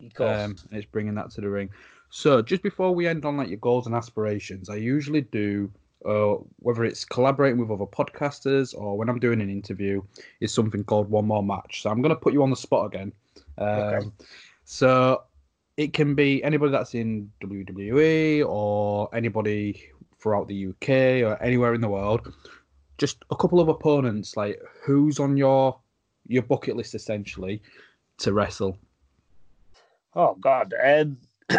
of course. Um, and it's bringing that to the ring. So, just before we end on like your goals and aspirations, I usually do uh, whether it's collaborating with other podcasters or when I'm doing an interview, is something called one more match. So I'm going to put you on the spot again. Um, okay. So it can be anybody that's in WWE or anybody throughout the UK or anywhere in the world. Just a couple of opponents, like who's on your your bucket list essentially to wrestle. Oh God, um, [coughs]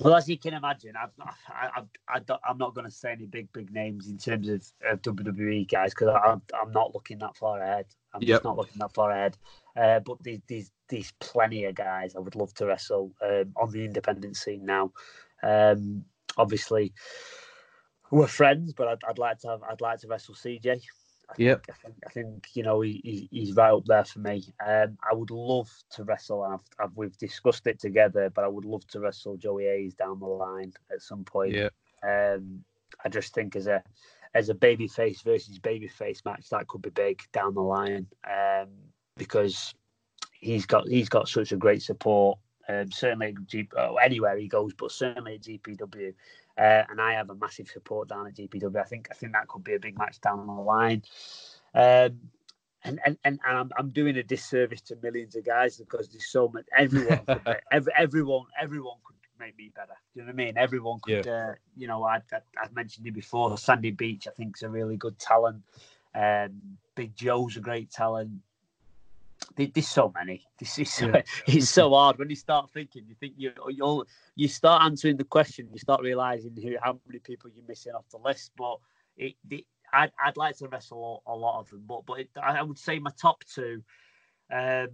well as you can imagine, I've not, I, I, I am not going to say any big big names in terms of, of WWE guys because I'm I'm not looking that far ahead. I'm yep. just not looking that far ahead. Uh, but these these these plenty of guys I would love to wrestle um, on the independent scene now. Um, obviously, we're friends, but I'd, I'd, like to have I'd like to wrestle CJ. Yeah, I think, I think you know he, he's right up there for me. Um, I would love to wrestle. I've, I've, we've discussed it together, but I would love to wrestle Joey Hayes down the line at some point. Yeah. Um, I just think as a as a babyface versus babyface match, that could be big down the line. Um, because he's got he's got such a great support. Um, certainly G, oh, anywhere he goes, but certainly at GPW. Uh, and I have a massive support down at GPW. I think I think that could be a big match down the line. Um, and, and, and, I'm, I'm doing a disservice to millions of guys because there's so much. Everyone, [laughs] every, everyone, everyone could make me better. Do you know what I mean? Everyone could. Yeah. Uh, you know, I, I, I mentioned it before. Sandy Beach, I think, is a really good talent. Um, Big Joe's a great talent there's so many. [laughs] This is so, yeah. it's so hard when you start thinking. You think you you you start answering the question. You start realizing who how many people you're missing off the list. But it, it I'd, I'd like to wrestle a, lot of them. But but it, I would say my top two. Um,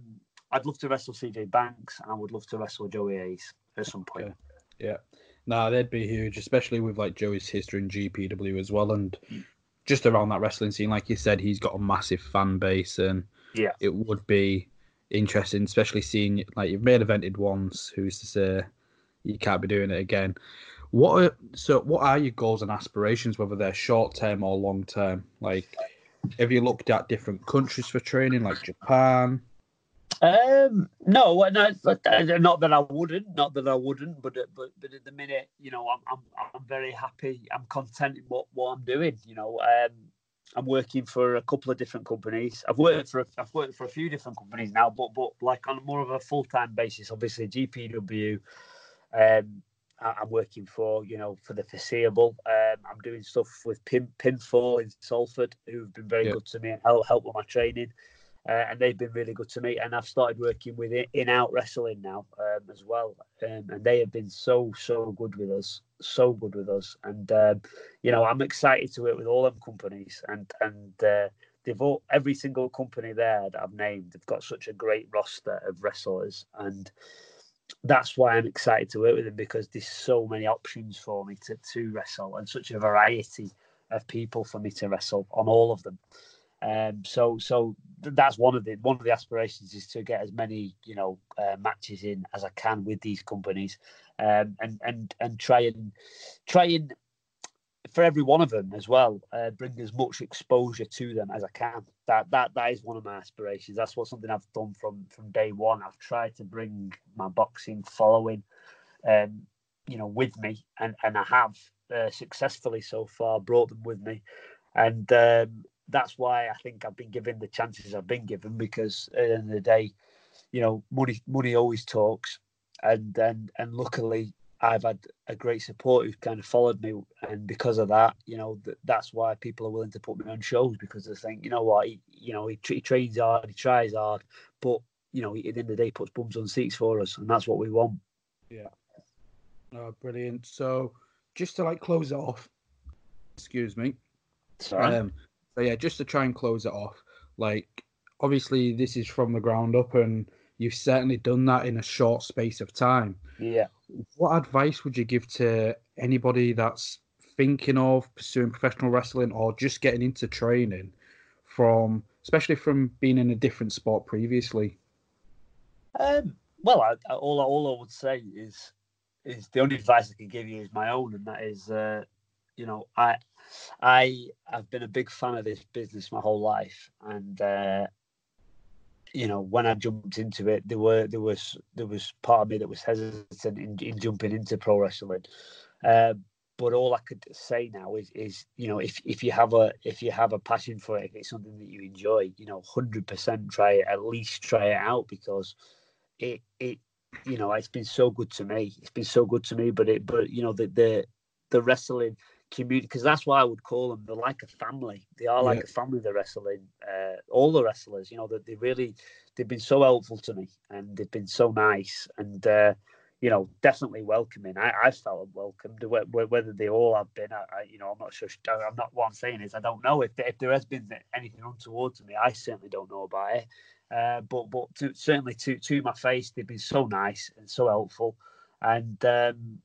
I'd love to wrestle CJ Banks and I would love to wrestle Joey Hayes at some point. Yeah. yeah. No, they'd be huge, especially with like Joey's history in GPW as well, and mm. just around that wrestling scene. Like you said, he's got a massive fan base, and yeah, it would be interesting, especially seeing like you've made evented once. Who's to say you can't be doing it again? What are, so? What are your goals and aspirations, whether they're short term or long term? Like, have you looked at different countries for training, like Japan? Um, no, no, not that I wouldn't, not that I wouldn't, but but but at the minute, you know, I'm I'm I'm very happy. I'm content in what what I'm doing. You know, um, I'm working for a couple of different companies. I've worked for a, I've worked for a few different companies now, but but like on more of a full time basis. Obviously, GPW. Um, I'm working for you know for the foreseeable. Um, I'm doing stuff with Pin Pinfall in Salford, who've been very good to me and help help with my training uh, and they've been really good to me. And I've started working with in out wrestling now um, as well, um, and they have been so so good with us, so good with us. And um, you know, I'm excited to work with all them companies, and and uh, they've all every single company there that I've named, they've got such a great roster of wrestlers, and that's why I'm excited to work with them because there's so many options for me to to wrestle and such a variety of people for me to wrestle on all of them. Um, so so that's one of the one of the aspirations is to get as many you know uh, matches in as I can with these companies, um, and and and try and try and for every one of them as well, uh, bring as much exposure to them as I can. That that that is one of my aspirations. That's what something I've done from from day one. I've tried to bring my boxing following, um, you know, with me, and and I have uh, successfully so far brought them with me, and um, that's why I think I've been given the chances I've been given because at the end of the day, you know, money money always talks, and and and luckily I've had a great support who's kind of followed me, and because of that, you know, th- that's why people are willing to put me on shows because they think, you know what, he, you know, he, he trains hard, he tries hard, but you know, he, at the end of the day, puts bums on seats for us, and that's what we want. Yeah. Oh, brilliant. So, just to like close it off, excuse me. Sorry. Um, so yeah, just to try and close it off, like obviously this is from the ground up, and you've certainly done that in a short space of time. Yeah. What advice would you give to anybody that's thinking of pursuing professional wrestling or just getting into training from, especially from being in a different sport previously? Um, well, I, I, all all I would say is is the only advice I can give you is my own, and that is, uh, you know, I I have been a big fan of this business my whole life, and uh, you know when I jumped into it, there were there was there was part of me that was hesitant in, in jumping into pro wrestling. Um, but all I could say now is, is you know, if, if you have a if you have a passion for it, if it's something that you enjoy, you know, hundred percent try it. At least try it out because it it you know it's been so good to me. It's been so good to me. But it but you know the the the wrestling community because that's why I would call them. They're like a family. They are like Yeah. a family. The wrestling, uh, all the wrestlers. You know that they really they've been so helpful to me and they've been so nice and. uh you know, definitely welcoming. I, I felt welcomed. Wh- wh- Whether they all have been, I, I, you know, I'm not sure. I'm not. What I'm saying is, I don't know if if there has been anything untoward to me. I certainly don't know about it. Uh, but but to, certainly to to my face, they've been so nice and so helpful. And um,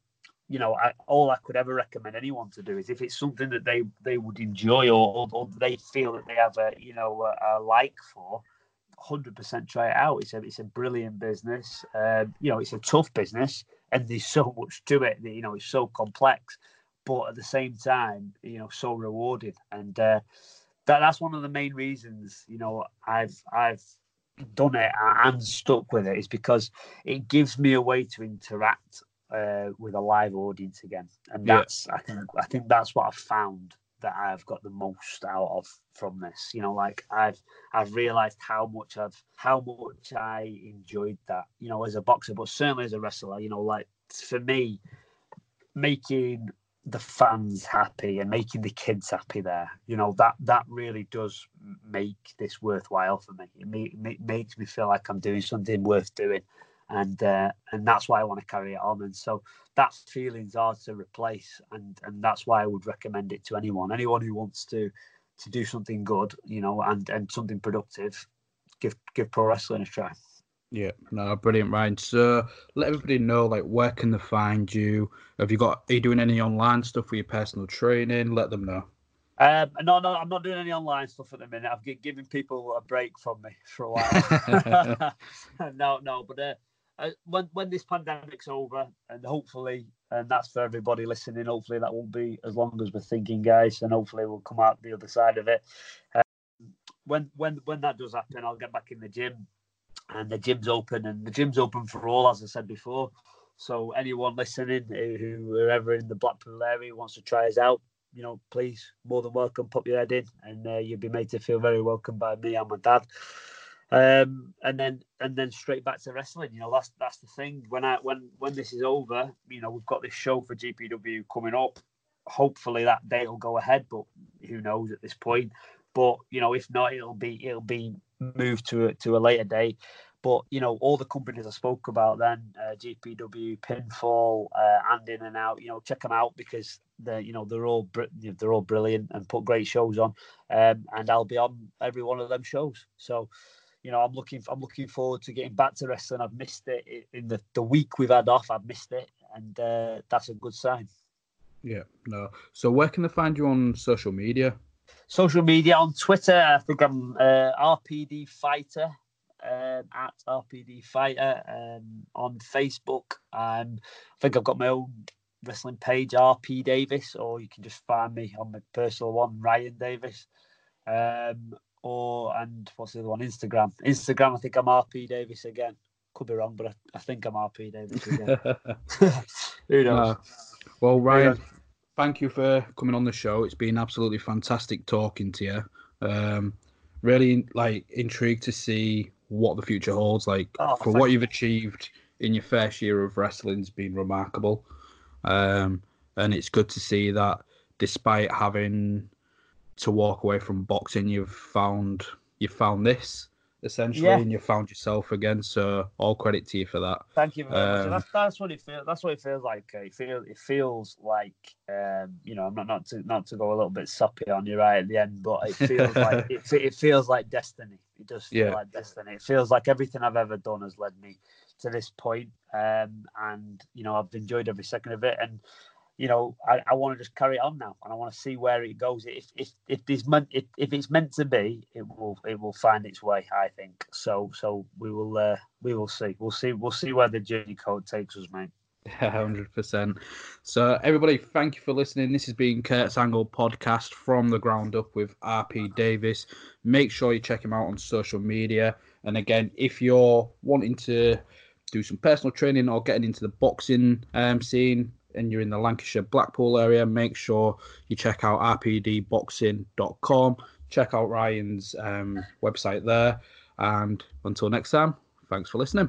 you know, I, all I could ever recommend anyone to do is if it's something that they they would enjoy or, or, they feel that they have a you know a, a like for, hundred percent try it out. It's a it's a brilliant business. Um, you know, it's a tough business, and there's so much to it. That, you know, it's so complex, but at the same time, you know, so rewarding. And uh, that that's one of the main reasons. You know, I've I've done it and stuck with it is because it gives me a way to interact uh, with a live audience again, and Yeah. that's I think I think that's what I've found that I've got the most out of from this. You know, like I've I've realised how much I've how much I enjoyed that. You know, as a boxer, but certainly as a wrestler. You know, like for me, making the fans happy and making the kids happy there you know that that really does make this worthwhile for me it ma- ma- makes me feel like i'm doing something worth doing and uh, and that's why i want to carry it on and so that feeling's hard to replace and and that's why i would recommend it to anyone anyone who wants to to do something good you know and and something productive give give pro wrestling a try Yeah, no, brilliant, Ryan. So let everybody know, like, where can they find you? Have you got? Are you doing any online stuff for your personal training? Let them know. Um, no, no, I'm not doing any online stuff at the minute. I've gi- given people a break from me for a while. [laughs] [laughs] no, no, but uh, uh, when when this pandemic's over, and hopefully, and that's for everybody listening. Hopefully, that won't be as long as we're thinking, guys, and hopefully, we'll come out the other side of it. Um, when when when that does happen, I'll get back in the gym, and the gym's open, and the gym's open for all, as I said before. So anyone listening who who- whoever in the Blackpool area wants to try us out, you know, please, more than welcome. Pop your head in, and uh, you'll be made to feel very welcome by me and my dad. Um, and then and then straight back to wrestling. You know, that's that's the thing. When I when when this is over, you know, we've got this show for GPW coming up. Hopefully that date will go ahead, but who knows at this point. But you know, if not, it'll be it'll be moved to a, to a later date. But you know, all the companies I spoke about then, uh, GPW, Pinfall, uh, and In and Out, you know, check them out because they're you know they're all br- they're all brilliant and put great shows on. Um, and I'll be on every one of them shows. So, you know, I'm looking I'm looking forward to getting back to wrestling. I've missed it in the the week we've had off. I've missed it, and uh, that's a good sign. Yeah, no. So where can they find you on social media? Social media on Twitter, I think I'm uh, RPD Fighter um, at RPD Fighter. Um, on Facebook, um, I think I've got my own wrestling page, RP Davis, or you can just find me on my personal one, Ryan Davis. Um, or and what's the other one? Instagram. Instagram, I think I'm RP Davis again. Could be wrong, but I, I think I'm RP Davis again. [laughs] [laughs] Who knows? No. Well, Ryan, thank you for coming on the show. It's been absolutely fantastic talking to you. Um, really like intrigued to see what the future holds. Like Oh, for what you. you've achieved in your first year of wrestling's been remarkable. Um, and it's good to see that despite having to walk away from boxing, you've found you found this essentially, Yeah. and you found yourself again. So all credit to you for that. Thank you very much. Um, And That's, that's what it feels. That's what it feels like. uh, It feels. It feels like. Um, you know, I'm not not to not to go a little bit soppy on you right at the end, but it feels [laughs] like it, it feels like destiny. It does feel Yeah. like destiny. It feels like everything I've ever done has led me to this point. Um, and you know, I've enjoyed every second of it. And you know, I, I want to just carry on now, and I want to see where it goes. If if if this meant if, if it's meant to be, it will it will find its way. I think so. So we will uh, we will see. We'll see. We'll see where the journey code takes us, mate. [laughs] hundred percent. So everybody, thank you for listening. This has been Kurt's Angle podcast from the ground up with RP Davis. Make sure you check him out on social media. And again, if you're wanting to do some personal training or getting into the boxing um, scene, and you're in the Lancashire Blackpool area, make sure you check out rpdboxing.com. Check out Ryan's um, website there. And until next time, thanks for listening.